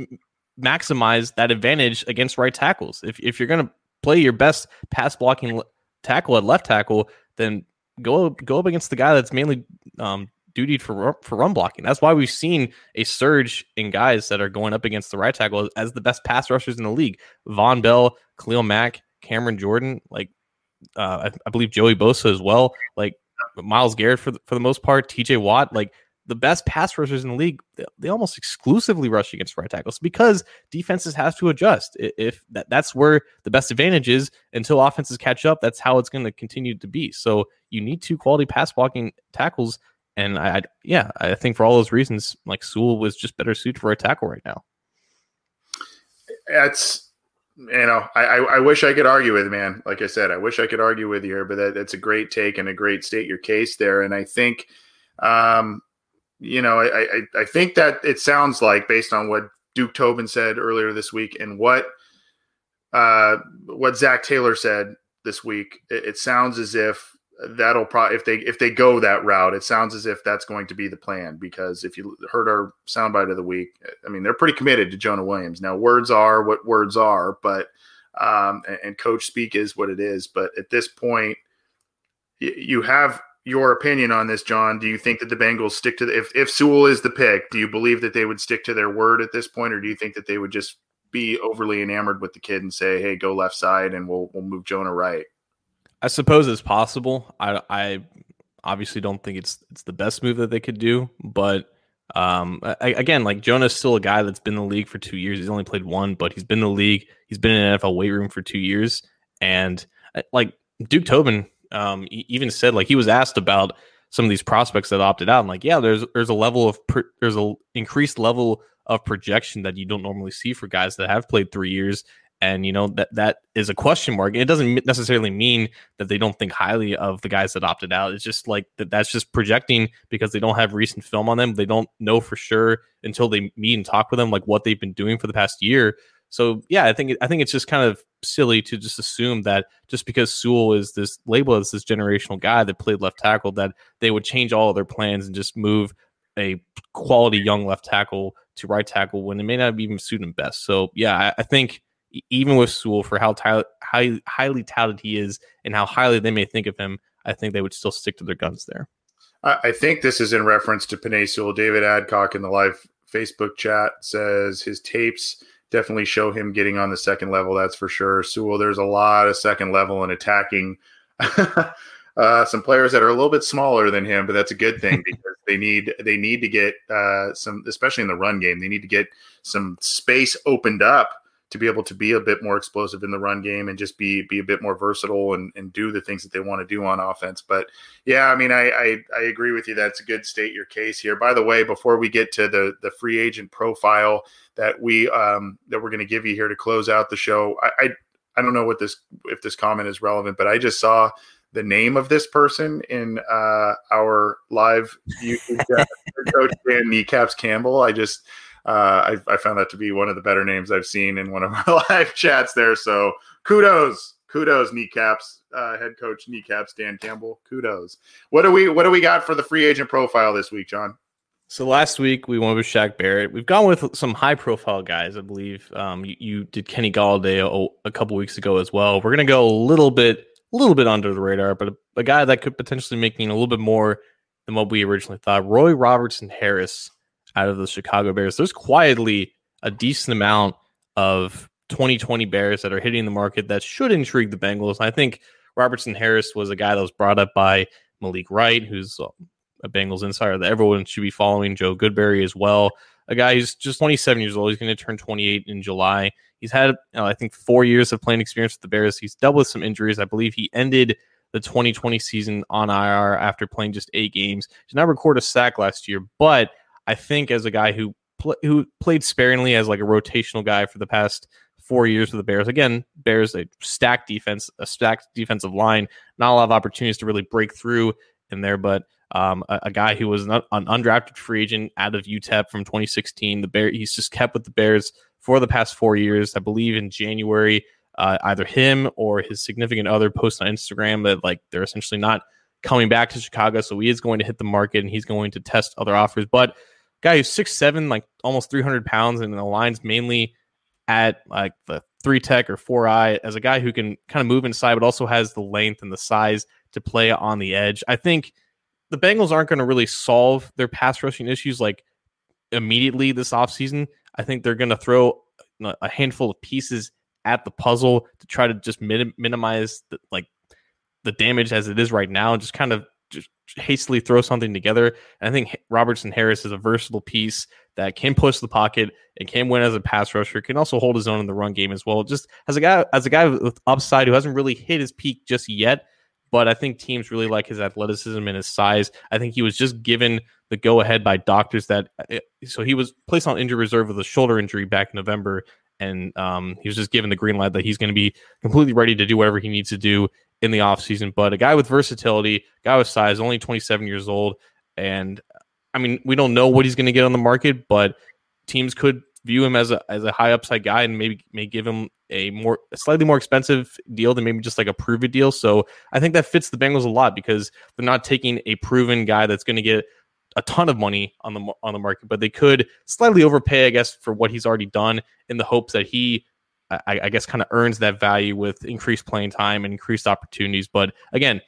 maximize that advantage against right tackles. If if you're going to play your best pass blocking tackle at left tackle, then go go up against the guy that's mainly um, dutied for for run blocking. That's why we've seen a surge in guys that are going up against the right tackle as the best pass rushers in the league. Vonn Bell, Khalil Mack, Cameron Jordan, like uh, I, I, believe Joey Bosa as well. Like Myles Garrett for the, for the most part, T.J. Watt, like the best pass rushers in the league, they almost exclusively rush against right tackles because defenses have to adjust. If that, that's where the best advantage is until offenses catch up, that's how it's going to continue to be. So you need two quality pass blocking tackles. And I, I, yeah, I think for all those reasons, like Sewell was just better suited for a tackle right now. That's you know, I, I, wish I could argue with man. Like I said, I wish I could argue with you but that, that's a great take and a great state your case there. And I think, um, you know, I, I, I think that it sounds like based on what Duke Tobin said earlier this week and what uh, what Zac Taylor said this week, it, it sounds as if that'll probably if they if they go that route, it sounds as if that's going to be the plan. Because if you heard our soundbite of the week, I mean they're pretty committed to Jonah Williams. Now words are what words are, but um, and, and coach speak is what it is. But at this point, you have your opinion on this, John. Do you think that the Bengals stick to the, if if Sewell is the pick? Do you believe that they would stick to their word at this point, or do you think that they would just be overly enamored with the kid and say, "Hey, go left side, and we'll we'll move Jonah right"? I suppose it's possible. I, I obviously don't think it's it's the best move that they could do, but um, I, again, like Jonah's still a guy that's been in the league for two years. He's only played one, but he's been in the league. He's been in an NFL weight room for two years, and uh, like Duke Tobin um, even said, like he was asked about some of these prospects that opted out. And like, yeah, there's there's a level of pro- there's a increased level of projection that you don't normally see for guys that have played three years and you know that that is a question mark. It doesn't necessarily mean that they don't think highly of the guys that opted out. It's just like that. That's just projecting because they don't have recent film on them. They don't know for sure until they meet and talk with them, like what they've been doing for the past year. So yeah, I think I think it's just kind of silly to just assume that just because Sewell is this label as this generational guy that played left tackle, that they would change all of their plans and just move a quality young left tackle to right tackle when it may not even suit him best. So yeah, I, I think even with Sewell for how high, highly touted he is and how highly they may think of him, I think they would still stick to their guns there. I think this is in reference to Penei Sewell. David Adcock in the live Facebook chat says his tapes definitely show him getting on the second level. That's for sure. Sewell, there's a lot of second level and attacking. uh, some players that are a little bit smaller than him, but that's a good thing because they need they need to get uh, some, especially in the run game. They need to get some space opened up to be able to be a bit more explosive in the run game and just be be a bit more versatile and, and do the things that they want to do on offense. But yeah, I mean, I, I, I agree with you. That's a good state your case here. By the way, before we get to the the free agent profile that we um that we're going to give you here to close out the show, I, I I don't know what this if this comment is relevant, but I just saw the name of this person in uh, our live YouTube chat, coach Dan Kneecaps Campbell. I just uh, I, I, found that to be one of the better names I've seen in one of our live chats there. So kudos, kudos, kneecaps, uh, head coach kneecaps, Dan Campbell. Kudos. What do we what do we got for the free agent profile this week, John? So last week we went with Shaq Barrett. We've gone with some high profile guys, I believe. Um, you, you, did Kenny Golladay a, a, couple weeks ago as well. We're gonna go a little bit, a little bit under the radar, but a, a guy that could potentially make me a little bit more than what we originally thought. Roy Robertson Harris out of the Chicago Bears. There's quietly a decent amount of 2020 Bears that are hitting the market that should intrigue the Bengals. I think Robertson Harris was a guy that was brought up by Malik Wright, who's a Bengals insider that everyone should be following. Joe Goodberry as well. A guy who's just 27 years old. He's going to turn 28 in July. He's had, you know, I think, four years of playing experience with the Bears. He's dealt with some injuries. I believe he ended the 2020 season on IR after playing just eight games. Did not record a sack last year, but – I think as a guy who pl- who played sparingly as like a rotational guy for the past four years with the Bears. Again, Bears a stacked defense, a stacked defensive line, not a lot of opportunities to really break through in there, but um, a, a, guy who was an, an, undrafted free agent out of UTEP from 2016. The Bear he's just kept with the Bears for the past four years. I believe in January, uh, either him or his significant other post on Instagram that like they're essentially not coming back to Chicago, so he is going to hit the market and he's going to test other offers, but guy who's six seven, like almost 300 pounds, and lines mainly at like the three tech or four eye as a guy who can kind of move inside, but also has the length and the size to play on the edge. I think the Bengals aren't going to really solve their pass rushing issues like immediately this offseason. I think they're going to throw a handful of pieces at the puzzle to try to just min- minimize the, like the damage as it is right now, and just kind of hastily throw something together. And I think Robertson Harris is a versatile piece that can push the pocket and can win as a pass rusher, can also hold his own in the run game as well. Just as a guy as a guy with upside who hasn't really hit his peak just yet, but I think teams really like his athleticism and his size. I think he was just given the go ahead by doctors that uh, so he was placed on injury reserve with a shoulder injury back in November. And um, he was just given the green light that he's going to be completely ready to do whatever he needs to do in the offseason. But a guy with versatility, guy with size, only 27 years old. And I mean, we don't know what he's going to get on the market, but teams could view him as a as a high upside guy and maybe may give him a more a slightly more expensive deal than maybe just like a prove it deal. So I think that fits the Bengals a lot because they're not taking a proven guy that's going to get a ton of money on the on the market, but they could slightly overpay, I guess, for what he's already done in the hopes that he I, I guess kind of earns that value with increased playing time and increased opportunities. But again,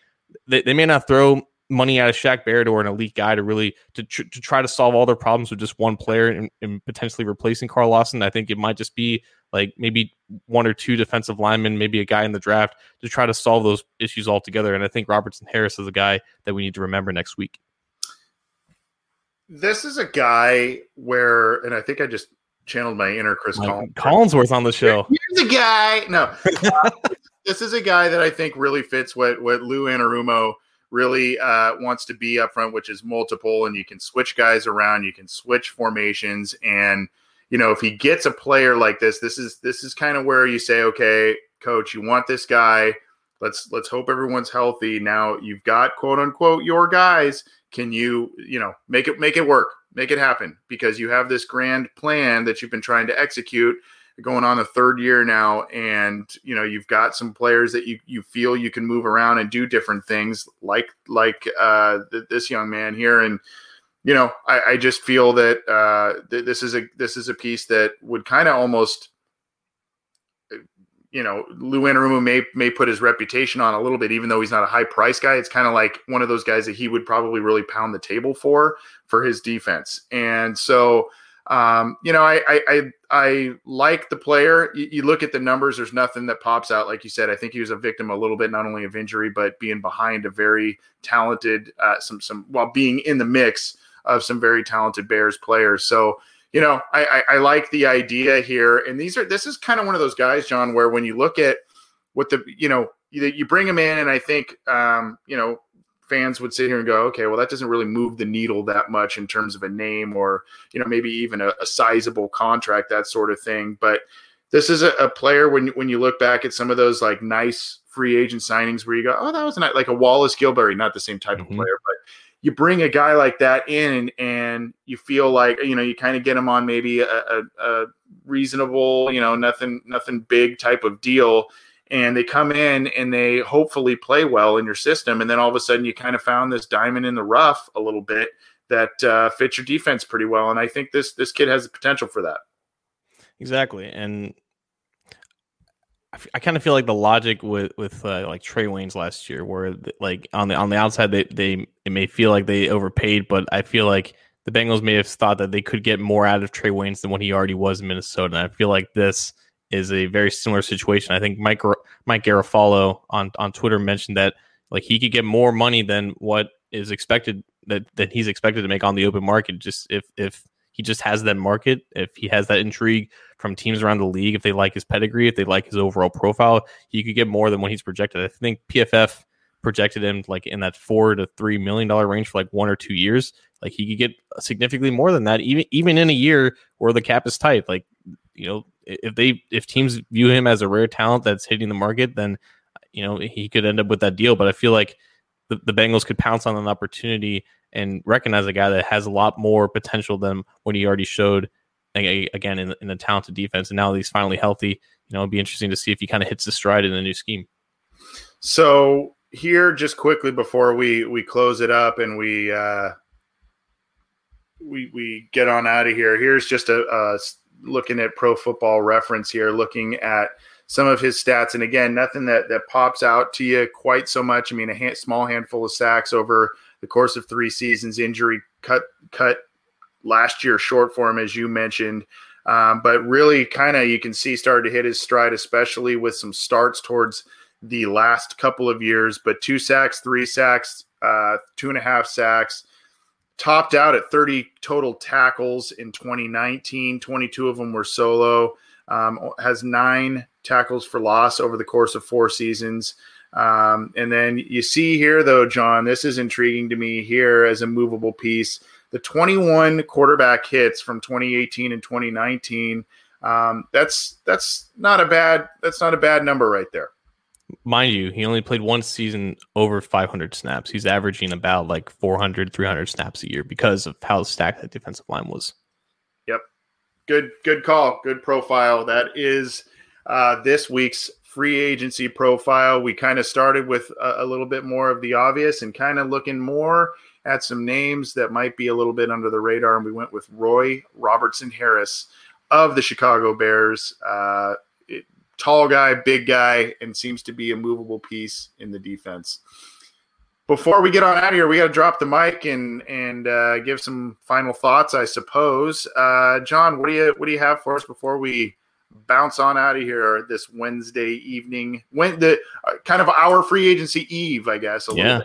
they, they may not throw money out of Shaq Barrett or an elite guy to really to, tr- to try to solve all their problems with just one player and, and, potentially replacing Carl Lawson. I think it might just be like maybe one or two defensive linemen, maybe a guy in the draft to try to solve those issues altogether. And I think Robertson Harris is a guy that we need to remember next week. This is a guy where, and I think I just channeled my inner Chris Collins. Collinsworth on the show. Here's a guy. No, uh, this is a guy that I think really fits what what Lou Anarumo really uh, wants to be up front, which is multiple, and you can switch guys around, you can switch formations, and you know if he gets a player like this, this is this is kind of where you say, okay, coach, you want this guy. Let's let's hope everyone's healthy. Now you've got quote unquote your guys. Can you you know make it make it work? make it happen because you have this grand plan that you've been trying to execute going on the third year now and you know you've got some players that you you feel you can move around and do different things like like uh th- this young man here and you know i, I just feel that uh th- this is a this is a piece that would kind of almost you know, Lou Anarumo may may put his reputation on a little bit, even though he's not a high price guy. It's kind of like one of those guys that he would probably really pound the table for for his defense. And so, um, you know, I, I I, I like the player. You, you, look at the numbers. There's nothing that pops out. Like you said, I think he was a victim a little bit, not only of injury, but being behind a very talented, uh, some some while being in the mix of some very talented Bears players. So you know, I, I, I like the idea here. And these are this is kind of one of those guys, John, where when you look at what the you know you, you bring him in, and I think um, you know fans would sit here and go, okay, well, that doesn't really move the needle that much in terms of a name or, you know, maybe even a, a sizable contract, that sort of thing. But this is a, a, player when, when you look back at some of those like nice free agent signings where you go, oh, that was not like a Wallace Gilberry, not the same type mm-hmm. of player, but you bring a guy like that in and you feel like you know you kind of get him on maybe a, a, a, reasonable you know nothing nothing big type of deal. And they come in and they hopefully play well in your system. And then all of a sudden you kind of found this diamond in the rough a little bit that uh, fits your defense pretty well. And i think this this kid has the potential for that. Exactly. And I kind of feel like the logic with with uh, like Trae Waynes last year, where like on the on the outside they they it may feel like they overpaid, but I feel like the Bengals may have thought that they could get more out of Trae Waynes than what he already was in Minnesota. And I feel like this is a very similar situation. I think Mike Mike Garafolo on on Twitter mentioned that like he could get more money than what is expected that that he's expected to make on the open market. Just if if he just has that market, if he has that intrigue from teams around the league, if they like his pedigree, if they like his overall profile, he could get more than what he's projected. I think PFF projected him like in that four to three million dollar range for like one or two years. Like he could get significantly more than that, even even in a year where the cap is tight. Like you know, if they if teams view him as a rare talent that's hitting the market, then you know he could end up with that deal. But I feel like the, the Bengals could pounce on an opportunity and recognize a guy that has a lot more potential than what he already showed again in, in the talented defense. And now that he's finally healthy, you know, it'd be interesting to see if he kind of hits the stride in the new scheme. So here, just quickly before we we close it up and we uh, we we get on out of here. Here's just a, a looking at Pro Football Reference here, looking at some of his stats. And again, nothing that that pops out to you quite so much. I mean, a small handful of sacks over the course of three seasons. Injury cut cut last year short for him, as you mentioned. Um, but really, kind of, you can see started to hit his stride, especially with some starts towards the last couple of years. But two sacks, three sacks, uh, two and a half sacks, topped out at 30 total tackles in 2019. 22 of them were solo. Um, has nine tackles for loss over the course of four seasons. Um, and then you see here, though, John, this is intriguing to me here as a movable piece. The 21 quarterback hits from 2018 and 2019. Um, that's that's not a bad that's not a bad number right there. Mind you, he only played one season over 500 snaps. He's averaging about like 400, 300 snaps a year because of how stacked that defensive line was. Yep, good good call, good profile. That is uh, this week's free agency profile, we kind of started with a, a, little bit more of the obvious and kind of looking more at some names that might be a little bit under the radar. And we went with Roy Robertson Harris of the Chicago Bears. Uh, it, tall guy, big guy, and seems to be a movable piece in the defense. before we get on out of here, we got to drop the mic and and uh, give some final thoughts, I suppose. Uh, John, what do you what do you have for us before we bounce on out of here this Wednesday evening? When the uh, kind of our free agency eve, I guess. yeah.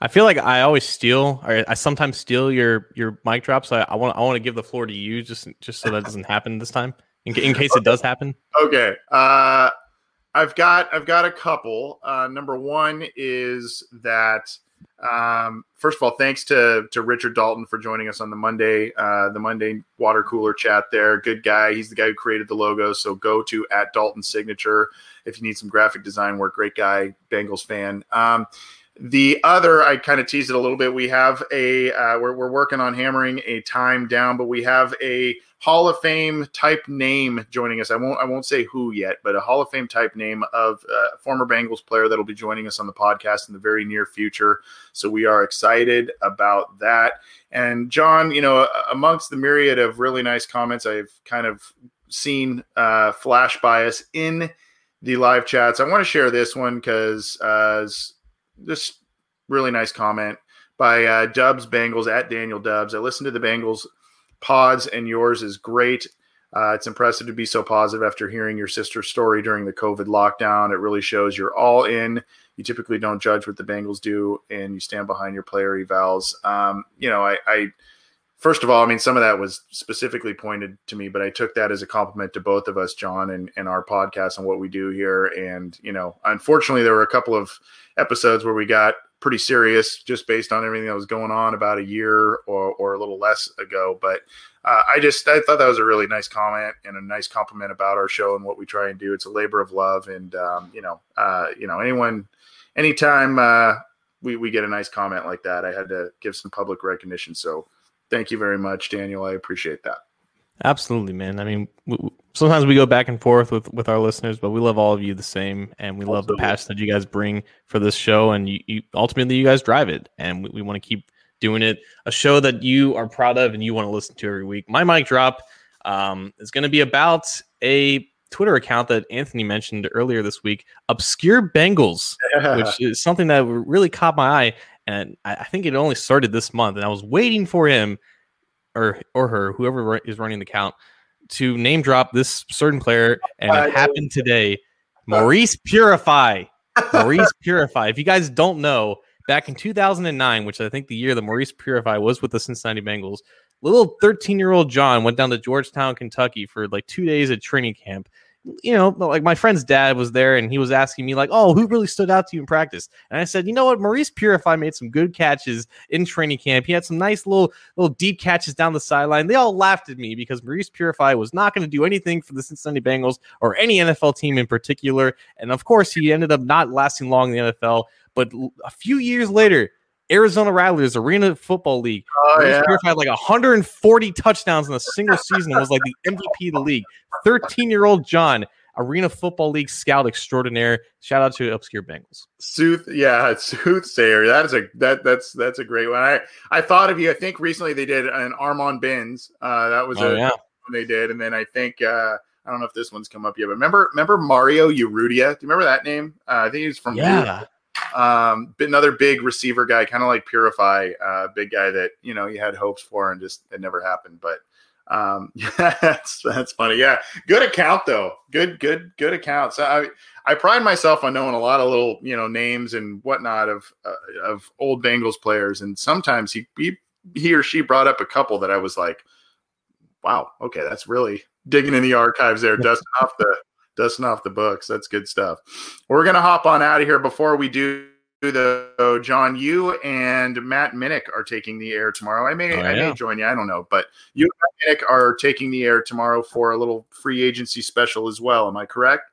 I feel like I always steal, or I sometimes steal your your mic drops. I, I want I want to give the floor to you, just just so that doesn't happen this time, in, in case it does happen. Okay. Uh, I've got I've got a couple. Uh, number one is that um, first of all, thanks to to Richard Dalton for joining us on the Monday uh, the Monday water cooler chat. There, good guy. He's the guy who created the logo. So go to at Dalton Signature if you need some graphic design work. Great guy, Bengals fan. Um, the other, I kind of teased it a little bit. We have a uh, we're we're working on hammering a time down, but we have a Hall of Fame type name joining us. I won't I won't say who yet, but a Hall of Fame type name of a former Bengals player that'll be joining us on the podcast in the very near future. So we are excited about that. And John, you know, amongst the myriad of really nice comments I've kind of seen uh, flash by us in the live chats, I want to share this one because uh, this really nice comment by uh, Dubs Bengals at Daniel Dubs. I listened to the Bengals pods, and yours is great. Uh, it's impressive to be so positive after hearing your sister's story during the COVID lockdown. It really shows you're all in. You typically don't judge what the Bengals do, and you stand behind your player evals. Um, you know, I, I first of all, I mean, some of that was specifically pointed to me, but I took that as a compliment to both of us, John, and, and our podcast and what we do here. And, you know, unfortunately, there were a couple of episodes where we got pretty serious just based on everything that was going on about a year or, or a little less ago. But uh, I just I thought that was a really nice comment and a nice compliment about our show and what we try and do. It's a labor of love, and um, you know, uh, you know, anyone, anytime uh, we we get a nice comment like that, I had to give some public recognition. So thank you very much, Daniel. I appreciate that. Absolutely, man. I mean, w- sometimes we go back and forth with with our listeners, but we love all of you the same, and we love the passion that you guys bring for this show, and you, you ultimately you guys drive it, and we, we want to keep doing it. A show that you are proud of and you want to listen to every week. My mic drop um, is going to be about a Twitter account that Anthony mentioned earlier this week, Obscure Bengals, yeah. which is something that really caught my eye, and I, I think it only started this month, and I was waiting for him or or her, whoever is running the count, to name drop this certain player, and it happened today. Maurice Purify. Maurice Purify. If you guys don't know, back in 2009, which I think the year that Maurice Purify was with the Cincinnati Bengals, little 13 year old John went down to Georgetown, Kentucky for like two days at training camp you know, like my friend's dad was there and he was asking me, like, oh, who really stood out to you in practice? And I said, you know what? Maurice Purify made some good catches in training camp. He had some nice little little deep catches down the sideline. They all laughed at me because Maurice Purify was not going to do anything for the Cincinnati Bengals or any NFL team in particular. And of course, he ended up not lasting long in the NFL. But a few years later, Arizona Rattlers Arena Football League. Oh, yeah. had like 140 touchdowns in a single season and was like the MVP of the league. 13 year old John, Arena Football League scout extraordinaire. Shout out to Obscure Bengals. Sooth, yeah, soothsayer. That is a that that's that's a great one. I I thought of you. I think recently they did an Armand Benz. Uh, that was oh, a yeah. they did, and then I think. uh I don't know if this one's come up yet, but remember, remember Mario Urrutia? Do you remember that name? Uh, I think he's from yeah. Um, another big receiver guy, kind of like Purify, uh, big guy that you know you had hopes for and just it never happened. But um, yeah, that's that's funny. Yeah, good account though. Good, good, good account. So I I pride myself on knowing a lot of little you know names and whatnot of uh, of old Bengals players, and sometimes he, he he or she brought up a couple that I was like, wow, okay, that's really digging in the archives there, dusting off the dusting off the books. That's good stuff. We're gonna hop on out of here before we do the John. You and Matt Minich are taking the air tomorrow. I may oh, I may join you. I don't know, but you and Matt Minich are taking the air tomorrow for a little free agency special as well. Am I correct?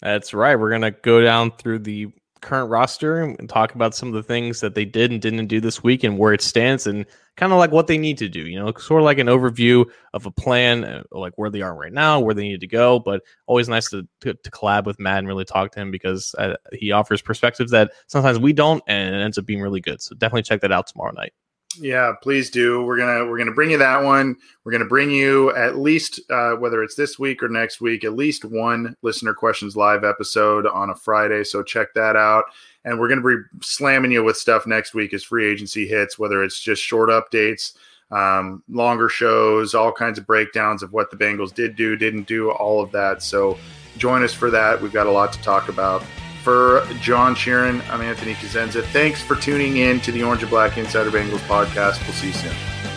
That's right. We're gonna go down through the current roster and talk about some of the things that they did and didn't do this week and where it stands and kind of like what they need to do. You know, sort of like an overview of a plan, uh, like where they are right now, where they need to go. But always nice to, to, to collab with Matt and really talk to him because uh, he offers perspectives that sometimes we don't, and it ends up being really good. So definitely check that out tomorrow night. Yeah, please do. We're gonna we're gonna bring you that one. We're gonna bring you at least uh, whether it's this week or next week, at least one listener questions live episode on a Friday. So check that out. And we're gonna be slamming you with stuff next week as free agency hits, whether it's just short updates, um, longer shows, all kinds of breakdowns of what the Bengals did do, didn't do, all of that. So join us for that. We've got a lot to talk about. For John Sheeran, I'm Anthony Cosenza. Thanks for tuning in to the Orange and Black Insider Bengals podcast. We'll see you soon.